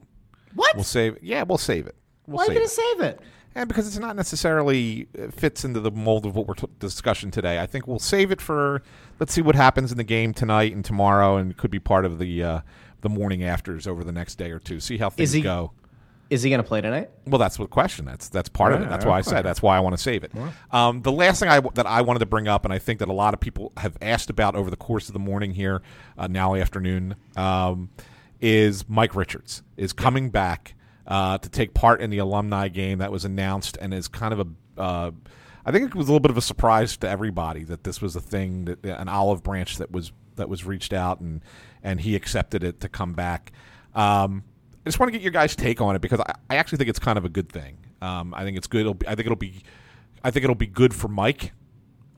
What? We'll save. Yeah, we'll save it. We'll Why are you going to save it? And because it's not necessarily uh, fits into the mold of what we're t- discussion today, I think we'll save it for. Let's see what happens in the game tonight and tomorrow, and could be part of the uh, the morning afters over the next day or two. See how things he- go. Is he going to play tonight? Well, that's the question. That's that's part of it. Yeah, That's why I said. That's why I want to save it. Um, the last thing I that I wanted to bring up, and I think that a lot of people have asked about over the course of the morning here, uh, now afternoon, um, is Mike Richards is coming back uh, to take part in the alumni game that was announced, and is kind of a. I think it was a little bit of a surprise to everybody that this was a thing that an olive branch that was that was reached out and and he accepted it to come back. Um, I just want to get your guys' take on it because I, I actually think it's kind of a good thing. Um, I think it's good. Be, I think it'll be, I think it'll be good for Mike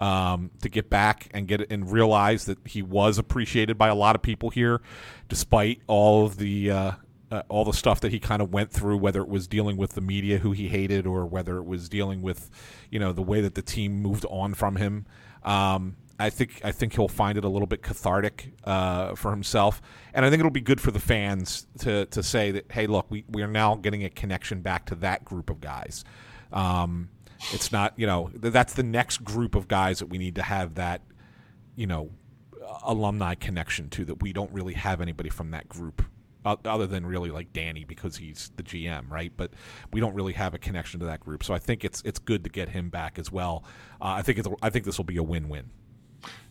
um, to get back and get and realize that he was appreciated by a lot of people here, despite all of the uh, uh, all the stuff that he kind of went through, whether it was dealing with the media who he hated or whether it was dealing with, you know, the way that the team moved on from him. Um, I think I think he'll find it a little bit cathartic uh, for himself, and I think it'll be good for the fans to to say that hey, look, we we are now getting a connection back to that group of guys. Um, it's not you know th- that's the next group of guys that we need to have that you know alumni connection to that we don't really have anybody from that group other than really like Danny because he's the GM, right? But we don't really have a connection to that group. So I think it's it's good to get him back as well. Uh, I think it's I think this will be a win-win.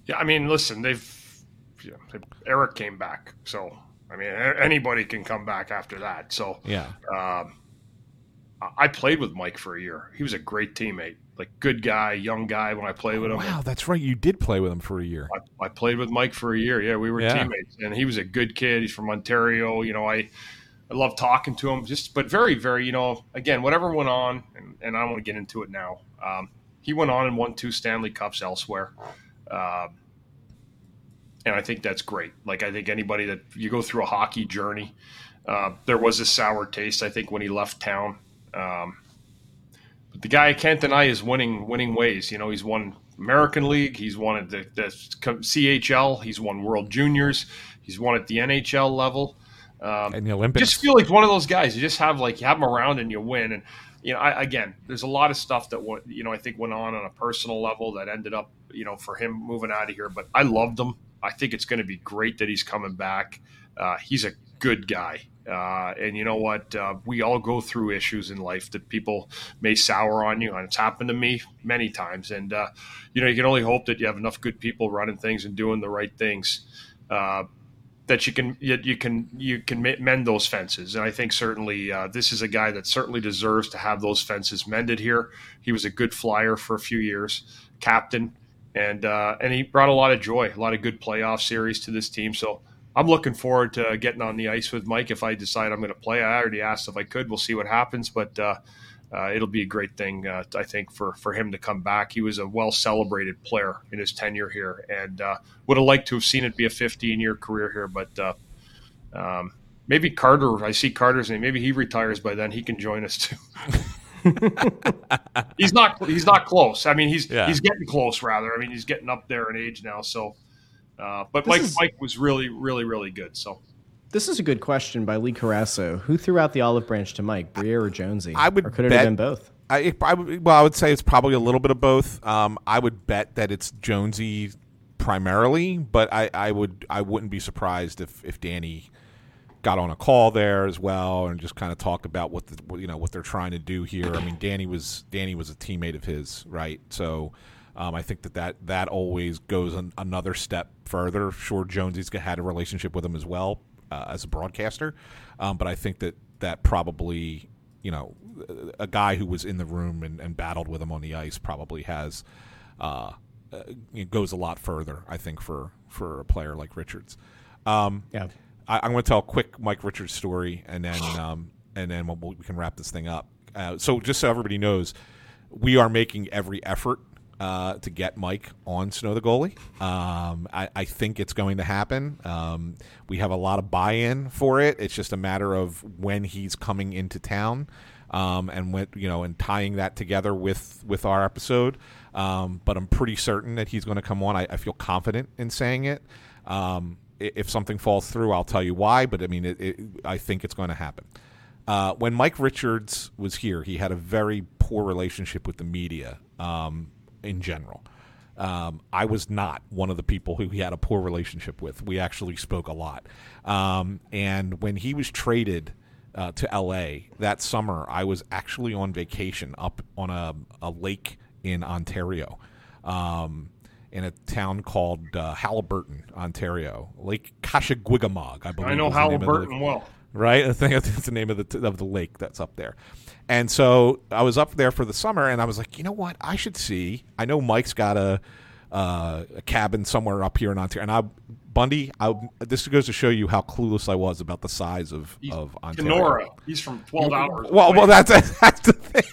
Yeah, I mean, listen, they've yeah, they- Eric came back, so I mean, anybody can come back after that. So Yeah. um, I played with Mike for a year. He was a great teammate, like good guy, young guy. When I played with him, Wow, that's right. You did play with him for a year. I, I played with Mike for a year. Yeah, we were Yeah. teammates, and he was a good kid. He's from Ontario. You know, I I love talking to him. Just, but very, very, you know, again, whatever went on, and, and I don't want to get into it now. Um, he went on and won two Stanley Cups elsewhere. Um, and I think that's great. Like I think anybody that you go through a hockey journey, uh, there was a sour taste. I think when he left town. Um, the guy I can't deny is winning winning ways. You know, he's won American League, he's won at the, the CHL, he's won World Juniors, he's won at the NHL level. Um, And the Olympics. just feel like one of those guys. You just have like you have him around and you win. And you know, I, again, there's a lot of stuff that you know I think went on on a personal level that ended up you know for him moving out of here. But I loved him. I think it's going to be great that he's coming back. Uh, he's a good guy. Uh, and you know what? Uh, we all go through issues in life that people may sour on you, and it's happened to me many times. And uh, you know, you can only hope that you have enough good people running things and doing the right things uh, that you can you, you can you can mend those fences. And I think certainly uh, this is a guy that certainly deserves to have those fences mended here. He was a good flyer for a few years, captain, and uh, and he brought a lot of joy, a lot of good playoff series to this team. So. I'm looking forward to getting on the ice with Mike if I decide I'm going to play. I already asked if I could. We'll see what happens, but uh, uh, it'll be a great thing, uh, I think, for, for him to come back. He was a well celebrated player in his tenure here, and uh, would have liked to have seen it be a 15 year career here. But uh, um, maybe Carter, I see Carter's name. Maybe he retires by then. He can join us too. [LAUGHS] he's not. He's not close. I mean, he's Yeah. he's getting close. Rather, I mean, he's getting up there in age now. So, uh, but This Mike is- Mike was really, really, really good. So. This is a good question by Lee Carasso. Who threw out the olive branch to Mike, Briere or Jonesy? I would or could it bet- have been both? I, it- I would- well, I would say it's probably a little bit of both. Um, I would bet that it's Jonesy primarily, but I, I would I wouldn't be surprised if, if Danny got on a call there as well and just kind of talked about what the what, you know what they're trying to do here. I mean, Danny was Danny was a teammate of his, right? So Um, I think that, that that always goes an, another step further. Sure, Jonesy's had a relationship with him as well uh, as a broadcaster, um, but I think that that probably, you know, a guy who was in the room and, and battled with him on the ice probably has uh, uh, it goes a lot further. I think for for a player like Richards. Um, Yeah. I, I'm going to tell a quick Mike Richards story, and then [SIGHS] um, and then we'll, we can wrap this thing up. Uh, so just so everybody knows, we are making every effort uh, to get Mike on Snow the goalie. Um, I, I think it's going to happen. Um, we have a lot of buy-in for it. It's just a matter of when he's coming into town, um, and when you know, and tying that together with with our episode. Um, but I'm pretty certain that he's going to come on. I, I feel confident in saying it. Um, if something falls through, I'll tell you why. But I mean, it, it, I think it's going to happen. Uh, when Mike Richards was here, he had a very poor relationship with the media um, in general. Um, I was not one of the people who he had a poor relationship with. We actually spoke a lot. Um, and when he was traded uh, to LA that summer, I was actually on vacation up on a, a lake in Ontario. Um, in a town called uh, Haliburton, Ontario, Lake Kashagawigamog, I believe. I know was the the Haliburton well. right? [LAUGHS] I think that's the name of the of the lake that's up there. And so I was up there for the summer, and I was like, you know what? I should see. I know Mike's got a uh, a cabin somewhere up here in Ontario, and I Bundy. I, this goes to show you how clueless I was about the size of He's of Ontario. Kenora. He's from 12 hours. Well, away. well, that's [LAUGHS] that's the thing.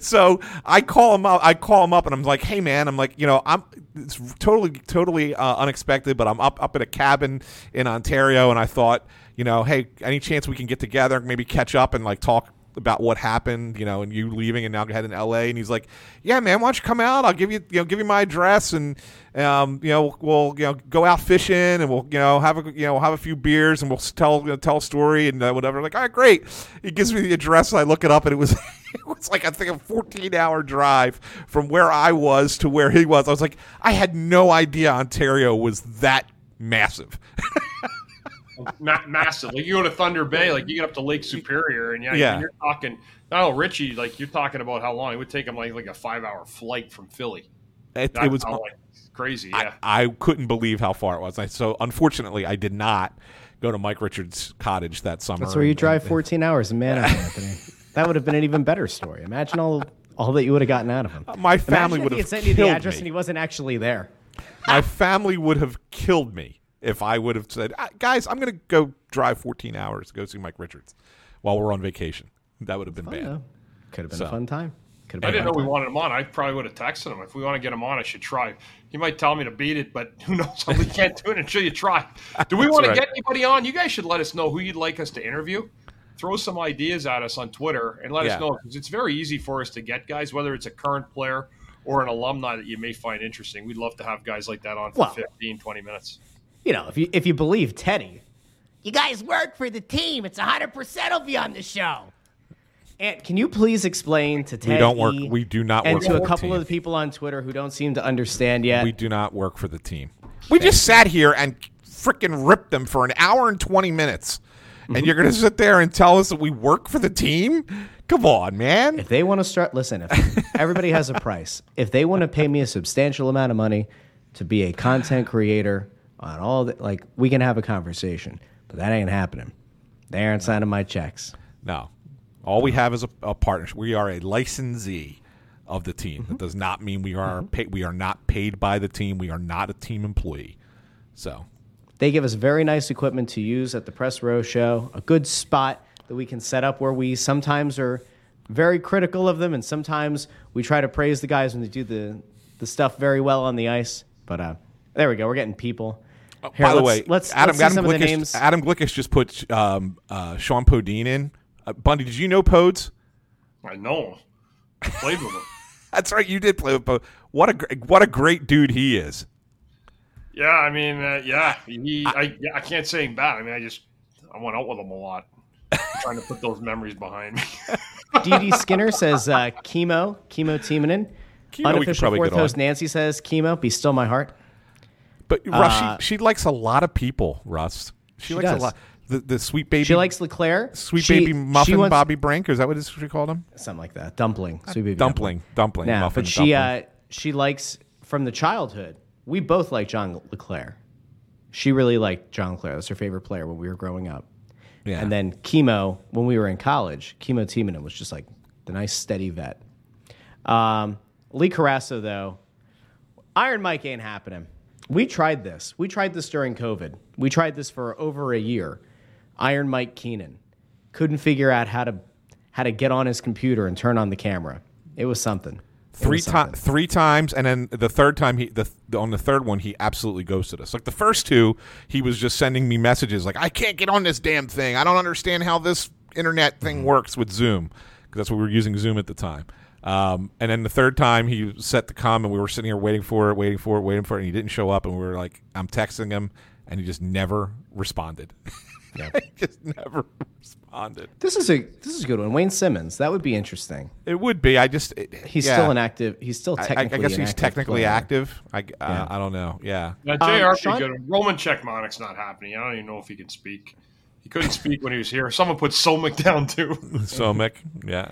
so I call him up. I call him up, and I'm like, "Hey, man, I'm like, you know, I'm it's totally, totally uh, unexpected, but I'm up up at a cabin in Ontario, and I thought, you know, hey, any chance we can get together, maybe catch up and like talk." About what happened, you know, and you leaving and now heading to L.A. And he's like, "Yeah, man, why don't you come out? I'll give you, you know, give you my address, and um, you know, we'll, you know, go out fishing, and we'll, you know, have a, you know, have a few beers, and we'll tell, you know, tell a story and uh, whatever." Like, all right, great. He gives me the address, and I look it up, and it was, [LAUGHS] it was like I think a 14 hour drive from where I was to where he was. I was like, I had no idea Ontario was that massive. [LAUGHS] Ma- massive. Like you go to Thunder Bay, like you get up to Lake Superior, and yeah, Yeah. when you're talking. No, Richie, like you're talking about how long it would take him, like like a five hour flight from Philly. It, it was how, like, crazy. Yeah, I, I couldn't believe how far it was. I, so unfortunately, I did not go to Mike Richards' cottage that summer. That's where you and- drive and- 14 hours in Manhattan, [LAUGHS] Anthony. That would have been an even better story. Imagine all all that you would have gotten out of him. My family Imagine would if he have had sent you the address me. and he wasn't actually there. My family would have killed me if I would have said, "Ah, "Guys, I'm going to go drive 14 hours to go see Mike Richards while we're on vacation." That would have been bad. Yeah. Could have been So- a fun time. Could I have been didn't know a fun we wanted him on. I probably would have texted him if we want to get him on. I should try. He might tell me to beat it, but [LAUGHS] who knows? We can't do it until you try. Do we That's want to get anybody on? You guys should let us know who you'd like us to interview. Throw some ideas at us on Twitter and let Yeah. us know because it's very easy for us to get guys, whether it's a current player or an alumni that you may find interesting. We'd love to have guys like that on for Well- 15, 20 minutes. You know, if you if you believe Teddy, You guys work for the team. It's 100% of you on the show. and can you please explain to Teddy? We don't work. We do not and work to for a the couple team. of the people on Twitter who don't seem to understand yet. We do not work for the team. We just sat here and freaking ripped them for an hour and 20 minutes. And mm-hmm. you're going to sit there and tell us that we work for the team? Come on, man. If they want to start, listen, if everybody has a price. If they want to pay me a substantial amount of money to be a content creator on all that, like, we can have a conversation, but that ain't happening. They aren't signing my checks. No. All we have is a, a partnership. We are a licensee of the team. That does not mean we are pay, we are not paid by the team. We are not a team employee. So, They give us very nice equipment to use at the Press Row show, a good spot that we can set up where we sometimes are very critical of them, and sometimes we try to praise the guys when they do the, the stuff very well on the ice. But uh, there we go. We're getting people. Here, by the way, let's, Adam, let's see Adam, some of the Glickish, names. Adam Glickish just put um, uh, Shjon Podein in. Uh, Bundy, did you know Podes? I know. I played with him. [LAUGHS] That's right, you did play with Podes. What a what a great dude he is. Yeah, I mean, uh, yeah, he. I, yeah, I can't say him bad. I mean, I just I went out with him a lot, I'm [LAUGHS] trying to put those memories behind me. [LAUGHS] DD Skinner says uh, Kimmo, Kimmo Timonen. Kimmo we Unofficial probably fourth get on. host Nancy says Kimmo, be still my heart. But Russ, Uh, she, she likes a lot of people. Russ, she, She likes does. a lot. The the sweet baby. She likes LeClair. sweet She- baby muffin wants- Bobby Brink. Or is that what she called him? Something like that. Dumpling. Sweet baby Dumpling. Dumpling. Yeah, muffin, but she dumpling. uh, she likes from the childhood. We both like John LeClair. She really liked John LeClair. That's her favorite player when we were growing up. yeah. And then Kimmo, when we were in college, Kimmo Timonen was just like the nice steady vet. Um, Lee Carrasso, though, Iron Mike ain't happening. We tried this. We tried this during COVID. We tried this for over a year. Iron Mike Keenan couldn't figure out how to how to get on his computer and turn on the camera. It was something. It three times, three times, and then the third time he the, the on the third one he absolutely ghosted us. Like the first two, he was just sending me messages like, "I can't get on this damn thing. I don't understand how this internet Mm-hmm. thing works with Zoom," because that's what we were using Zoom at the time. Um, and then the third time he set the comment, we were sitting here waiting for it, waiting for it, waiting for it, and he didn't show up. And we were like, I'm texting him, and he just never responded. [LAUGHS] he just never responded. This is a this is a good one. Wayne Simmonds. That would be interesting. It would be. I just it- He's yeah. still an active. He's still I- I, technically. I guess he's technically player. active. I, uh, I don't know. Yeah. Now, Um, JR would Sean- good. Roman Cechmanek's not happening. I don't even know if he can speak. He couldn't speak when he was here. Someone put Solmick [LAUGHS] down too. So Mick, yeah.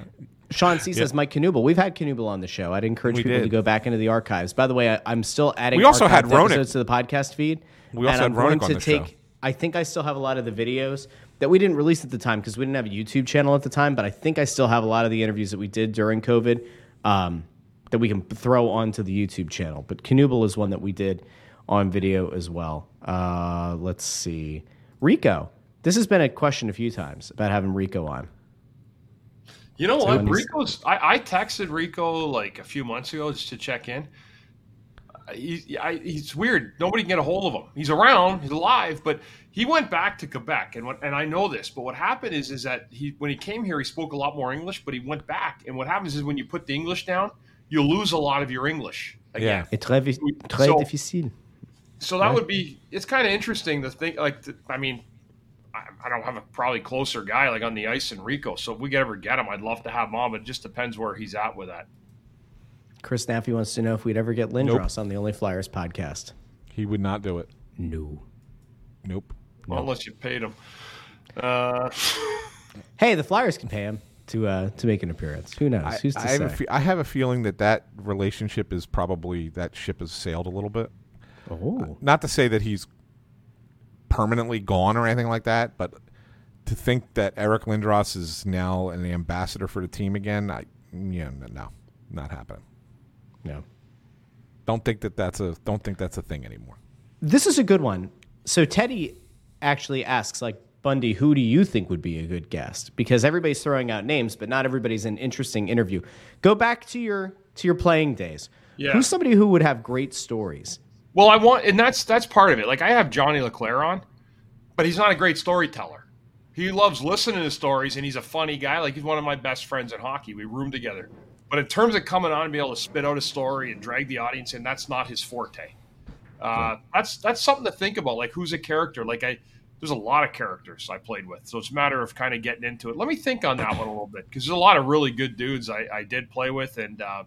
Sean C says Mike Knuble. We've had Knuble on the show. I'd encourage We people to go back into the archives. By the way, I, I'm still adding. We also had Roenick. episodes to the podcast feed. We also had going on to the take. show. I think I still have a lot of the videos that we didn't release at the time because we didn't have a YouTube channel at the time. But I think I still have a lot of the interviews that we did during COVID um, that we can throw onto the YouTube channel. But Knuble is one that we did on video as well. Uh, let's see, Rico. This has been a question a few times about having Rico on. You know what? Rico's. I, I texted Rico like a few months ago just to check in. He, I, he's weird. Nobody can get a hold of him. He's around. He's alive, but he went back to Quebec, and what, and I know this. But what happened is is that he when he came here, he spoke a lot more English, but he went back, and what happens is when you put the English down, you lose a lot of your English. Again. Et très, très So- difficile. So that would be. It's kind of interesting to think. Like, th- I mean, I, I don't have a probably closer guy like on the ice in Rico. So if we could ever get him, I'd love to have him on. But it just depends where he's at with that. Chris Naffy wants to know if we'd ever get Lindros on the Only Flyers podcast. He would not do it. No. Nope. Well, unless you paid him. Uh, [LAUGHS] Hey, the Flyers can pay him to uh, to make an appearance. Who knows? I, Who's to I have, say? a fe- I have a feeling that that relationship is probably that ship has sailed a little bit. oh, Not to say that he's permanently gone or anything like that, but to think that Eric Lindros is now an ambassador for the team again, I yeah, no, not happening. no. Don't think that that's a don't think that's a thing anymore. This is a good one. So Teddy actually asks, like Bundy, who do you think would be a good guest? Because everybody's throwing out names, but not everybody's an interesting interview. Go back to your to your playing days. Yeah. Who's somebody who would have great stories? Well, I want, and that's that's part of it. Like I have Johnny LeClair on, but he's not a great storyteller. He loves listening to stories, and he's a funny guy. Like he's one of my best friends in hockey. We room together. But in terms of coming on and be able to spit out a story and drag the audience in, that's not his forte. Uh, that's that's something to think about. Like who's a character? Like I, there's a lot of characters I played with, so it's a matter of kind of getting into it. Let me think on that one a little bit because there's a lot of really good dudes I, I did play with and uh,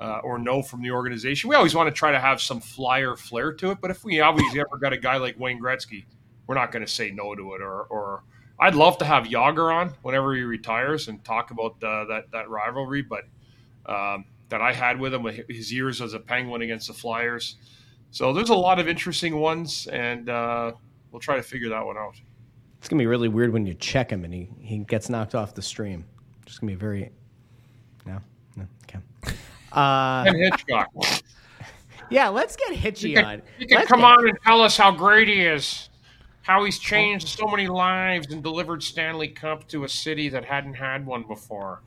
uh, or know from the organization. We always want to try to have some flyer flair to it, but if we always ever got a guy like Wayne Gretzky, we're not going to say no to it. Or, or I'd love to have Jagr on whenever he retires and talk about uh, that that rivalry, but um, that I had with him with his years as a Penguin against the Flyers. So there's a lot of interesting ones, and uh, we'll try to figure that one out. It's gonna be really weird when you check him and he, he gets knocked off the stream. Just gonna be very no, no, okay. Uh, And Hitchcock, [LAUGHS] yeah, let's get Hitchy he can, on. he can Let's come on and tell us how great he is, how he's changed so many lives and delivered Stanley Cup to a city that hadn't had one before.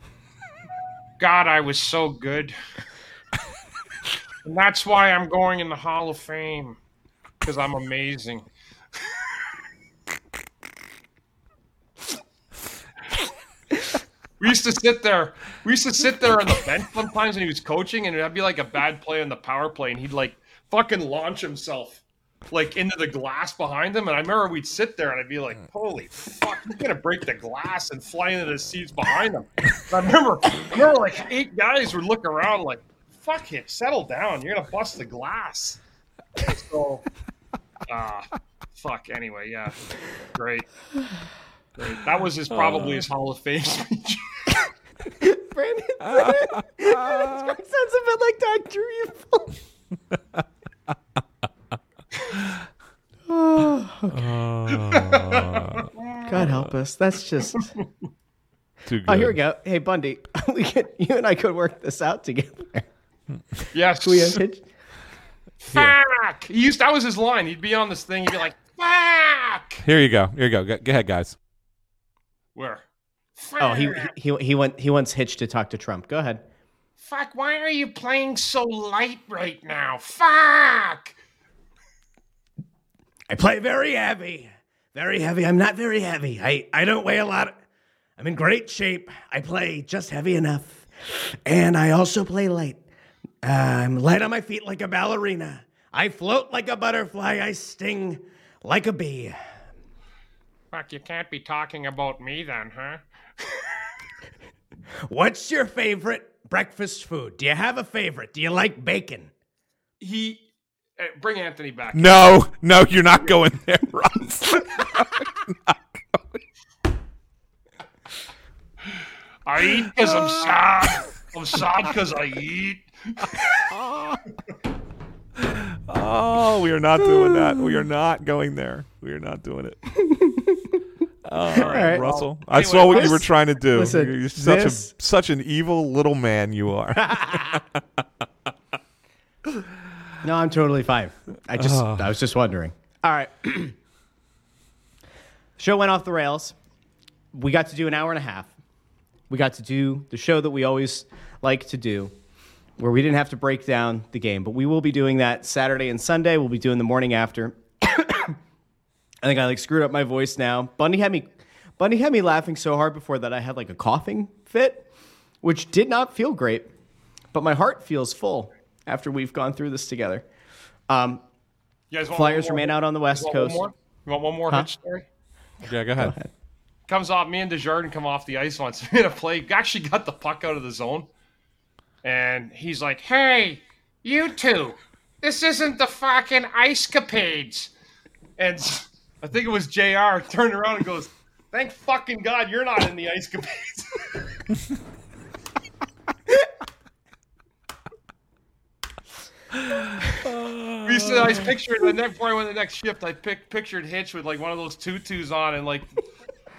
God, I was so good. and that's why I'm going in the Hall of Fame, because I'm amazing. Used to sit there. We used to sit there on the bench sometimes when he was coaching, and it'd be like a bad play on the power play, and he'd like fucking launch himself like into the glass behind him. And I remember we'd sit there, and I'd be like, "Holy fuck, he's gonna break the glass and fly into the seats behind him." And I remember, I remember like eight guys would look around like, "Fuck it, settle down. You're gonna bust the glass." So, uh, fuck. Anyway, yeah, great. Great. That was his probably his Hall of Fame speech. [LAUGHS] [LAUGHS] Brandon, Brandon [LAUGHS] sounds a bit like Doctor Evil. [LAUGHS] God help us. That's just. Too good. Oh, here we go. Hey, Bundy, we could, you and I could work this out together. yes. We have hitch- Fuck. He used that was his line. He'd be on this thing. He'd be like, "Fuck." Here you go. Here you go. Go, go ahead, guys. Where? Oh, he he he went he wants Hitch to talk to Trump. Go ahead. Fuck. Why are you playing so light right now? Fuck. I play very heavy. Very heavy. I'm not very heavy. I, I don't weigh a lot. I'm in great shape. I play just heavy enough. And I also play light. Uh, I'm light on my feet like a ballerina. I float like a butterfly. I sting like a bee. Fuck. You can't be talking about me then, huh? What's your favorite breakfast food? Do you have a favorite? Do you like bacon? He. Uh, bring Anthony back. No, no, you're not going there, Russ. [LAUGHS] I eat because I'm sad. I'm sad because I eat. [LAUGHS] oh, we are not doing that. We are not going there. We are not doing it. [LAUGHS] All right, right. Russell. I Anyway, saw what you were trying to do. listen, you're such this- a such an evil little man. You are. [LAUGHS] No, I'm totally fine. I just ah. I was just wondering. All right. [CLEARS THROAT] show went off the rails. We got to do an hour and a half. We got to do the show that we always like to do, where we didn't have to break down the game. But we will be doing that Saturday and Sunday. We'll be doing the morning after. [COUGHS] I think I like screwed up my voice now. Bundy had me Bundy had me laughing so hard before that I had like a coughing fit, which did not feel great. But my heart feels full after we've gone through this together. Um, You guys want Flyers remain out on the West You Coast. One? You want one more hitch story? yeah, go ahead. Comes off. Me and Desjardins come off the ice once. [LAUGHS] We had a play. Actually, got the puck out of the zone, and he's like, "Hey, you two, this isn't the fucking ice capades." And I think it was Jr. turned around and goes, "Thank fucking God you're not in the ice capades." [LAUGHS] We used to, I pictured the next before I went the next shift. I pic, pictured Hitch with like one of those tutus on and like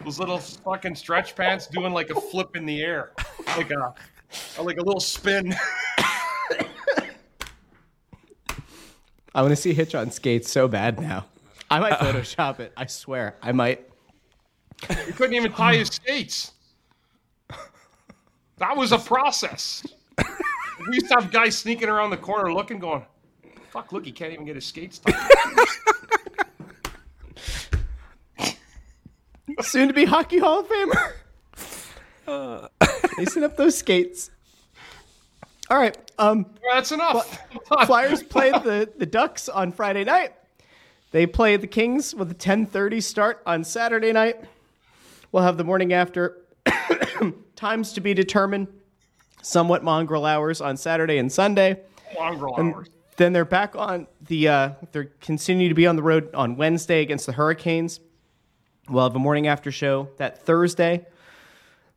those little fucking stretch pants doing like a flip in the air, like a like a little spin. [LAUGHS] I want to see Hitch on skates so bad now. I might uh, uh. Photoshop it. I swear. I might. He couldn't even tie his skates. That was a process. We used to have guys sneaking around the corner looking, going, "Fuck! Look, he can't even get his skates tied." Soon to be Hockey Hall of Famer. Uh. Lacing up those skates. All right. Um, Well, that's enough. Flyers played the, the Ducks on Friday night. They play the Kings with a 10:30 start on Saturday night. We'll have the morning after [COUGHS] times to be determined. Somewhat mongrel hours on Saturday and Sunday. Mongrel hours. Then they're back on the. Uh, they're continue to be on the road on Wednesday against the Hurricanes. We'll have a morning after show that Thursday.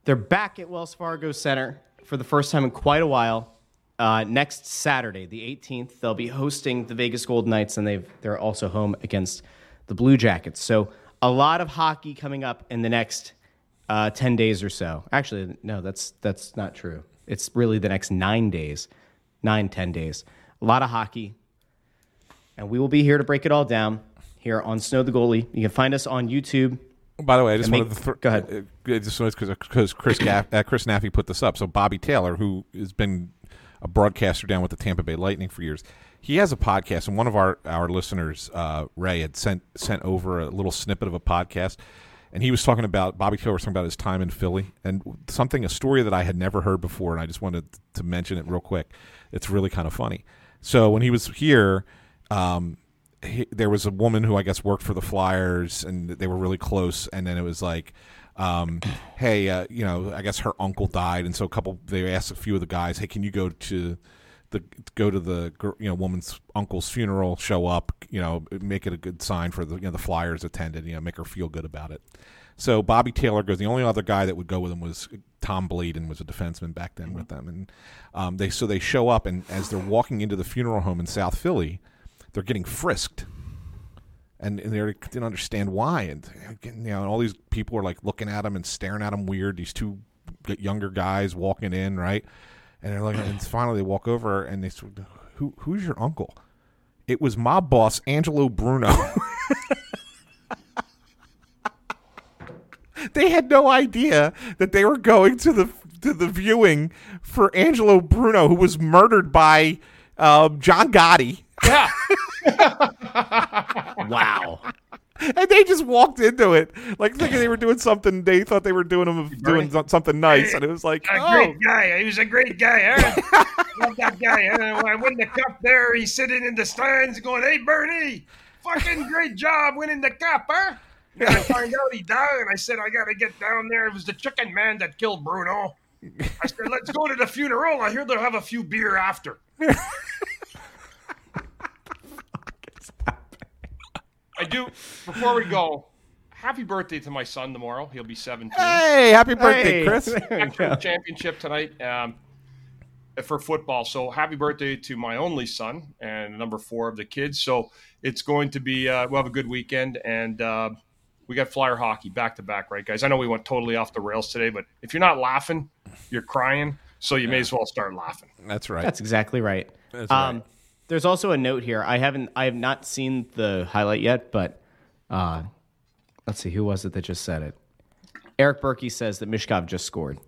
They're back at Wells Fargo Center for the first time in quite a while. Uh, next Saturday, the 18th, they'll be hosting the Vegas Golden Knights, and they've they're also home against the Blue Jackets. So a lot of hockey coming up in the next uh, 10 days or so. Actually, no, that's that's not true. It's really the next nine days, nine ten days. A lot of hockey, and we will be here to break it all down here on Snow the Goalie. You can find us on YouTube. By the way, I just And wanted make- to throw. go ahead. Uh, just because Chris Gaff, uh, Chris Naffy put this up. So Bobby Taylor, who has been a broadcaster down with the Tampa Bay Lightning for years, he has a podcast, and one of our our listeners, uh, Ray, had sent sent over a little snippet of a podcast, and he was talking about Bobby Taylor was talking about his time in Philly and something a story that I had never heard before, and I just wanted to mention it real quick. It's really kind of funny. So when he was here. Um, he, there was a woman who I guess worked for the Flyers, and they were really close. And then it was like, um, hey, uh, you know, I guess her uncle died, and so a couple they asked a few of the guys, hey, can you go to the go to the you know woman's uncle's funeral, show up, you know, make it a good sign for the you know the Flyers attended, you know, make her feel good about it. So Bobby Taylor goes. The only other guy that would go with him was Tom Bladon, was a defenseman back then with them, and um, they so they show up, and as they're walking into the funeral home in South Philly, they're getting frisked and, and they didn't understand why. And you know, and all these people are like looking at him and staring at him weird. These two younger guys walking in, right? And they're like, and finally they walk over and they of, who who's your uncle? It was mob boss Angelo Bruno. [LAUGHS] they had no idea that they were going to the to the viewing for Angelo Bruno, who was murdered by um, John Gotti. Yeah. [LAUGHS] [LAUGHS] Wow. and they just walked into it like thinking they were doing something. They thought they were doing them doing something nice, and it was like, A oh, great guy. He was a great guy. Huh? [LAUGHS] Love that guy. Huh? I win the cup there, he's sitting in the stands going, "Hey, Bernie, fucking great job winning the cup, huh?" And I find out he died, and I said, "I got to get down there." It was the chicken man that killed Bruno. I said, "Let's go to the funeral. I hear they'll have a few beer after." [LAUGHS] I do. Before we go, happy birthday to my son tomorrow. He'll be 17 hey, happy birthday, Hey. Chris! national championship tonight um, for football. So happy birthday to my only son and number four of the kids. So it's going to be uh, we'll have a good weekend and uh, we got flyer hockey back to back, right, guys? I know we went totally off the rails today, but if you're not laughing, you're crying. So you may as well start laughing. That's right. That's exactly right. That's um, right. There's also a note here. I haven't, I have not seen the highlight yet, but uh, let's see, who was it that just said it? Eric Berkey says that Michkov just scored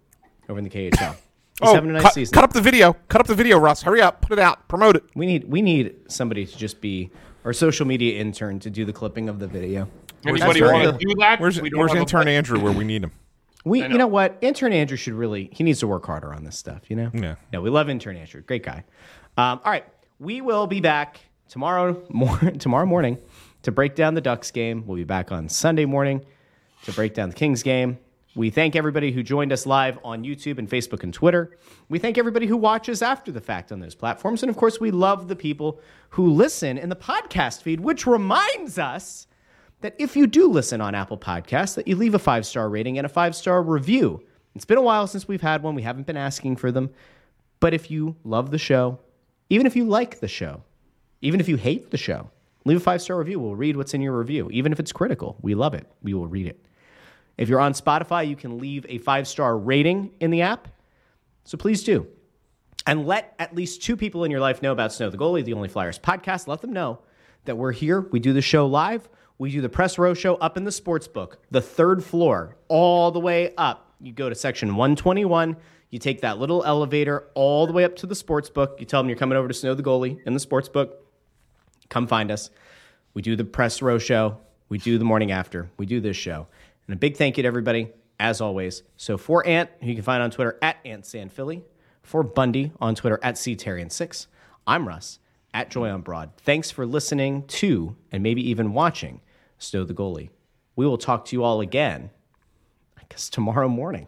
over in the KHL. He's oh, having a nice cut, season. cut up the video. Cut up the video, Russ. Hurry up. Put it out. Promote it. We need, we need somebody to just be our social media intern to do the clipping of the video. Anybody want to do that? Where's Where's intern. Andrew? Where we need him? We, know. you know what? Intern Andrew should really, he needs to work harder on this stuff, you know? Yeah. No, we love intern Andrew. Great guy. Um, all right. We will be back tomorrow, mor- [LAUGHS] tomorrow morning to break down the Ducks game. We'll be back on Sunday morning to break down the Kings game. We thank everybody who joined us live on YouTube and Facebook and Twitter. We thank everybody who watches after the fact on those platforms. And of course, we love the people who listen in the podcast feed, which reminds us that if you do listen on Apple Podcasts, that you leave a five star rating and a five star review. It's been a while since we've had one. We haven't been asking for them. But if you love the show, even if you like the show, even if you hate the show, leave a five star review. We'll read what's in your review. Even if it's critical, we love it. We will read it. If you're on Spotify, you can leave a five star rating in the app. So please do. And let at least two people in your life know about Snow the Goalie, the Only Flyers podcast. Let them know that we're here. We do the show live. We do the press row show up in the sports book, the third floor, all the way up. You go to section 121. You take that little elevator all the way up to the sports book. You tell them you're coming over to Snow the Goalie in the sports book. Come find us. We do the press row show. We do the morning after. We do this show. And a big thank you to everybody, as always. So for Ant, who you can find on Twitter at AntSanPhilly, for Bundy on Twitter at Ctherien6, I'm Russ at Joy on Broad. Thanks for listening to and maybe even watching Snow the Goalie. We will talk to you all again, I guess tomorrow morning.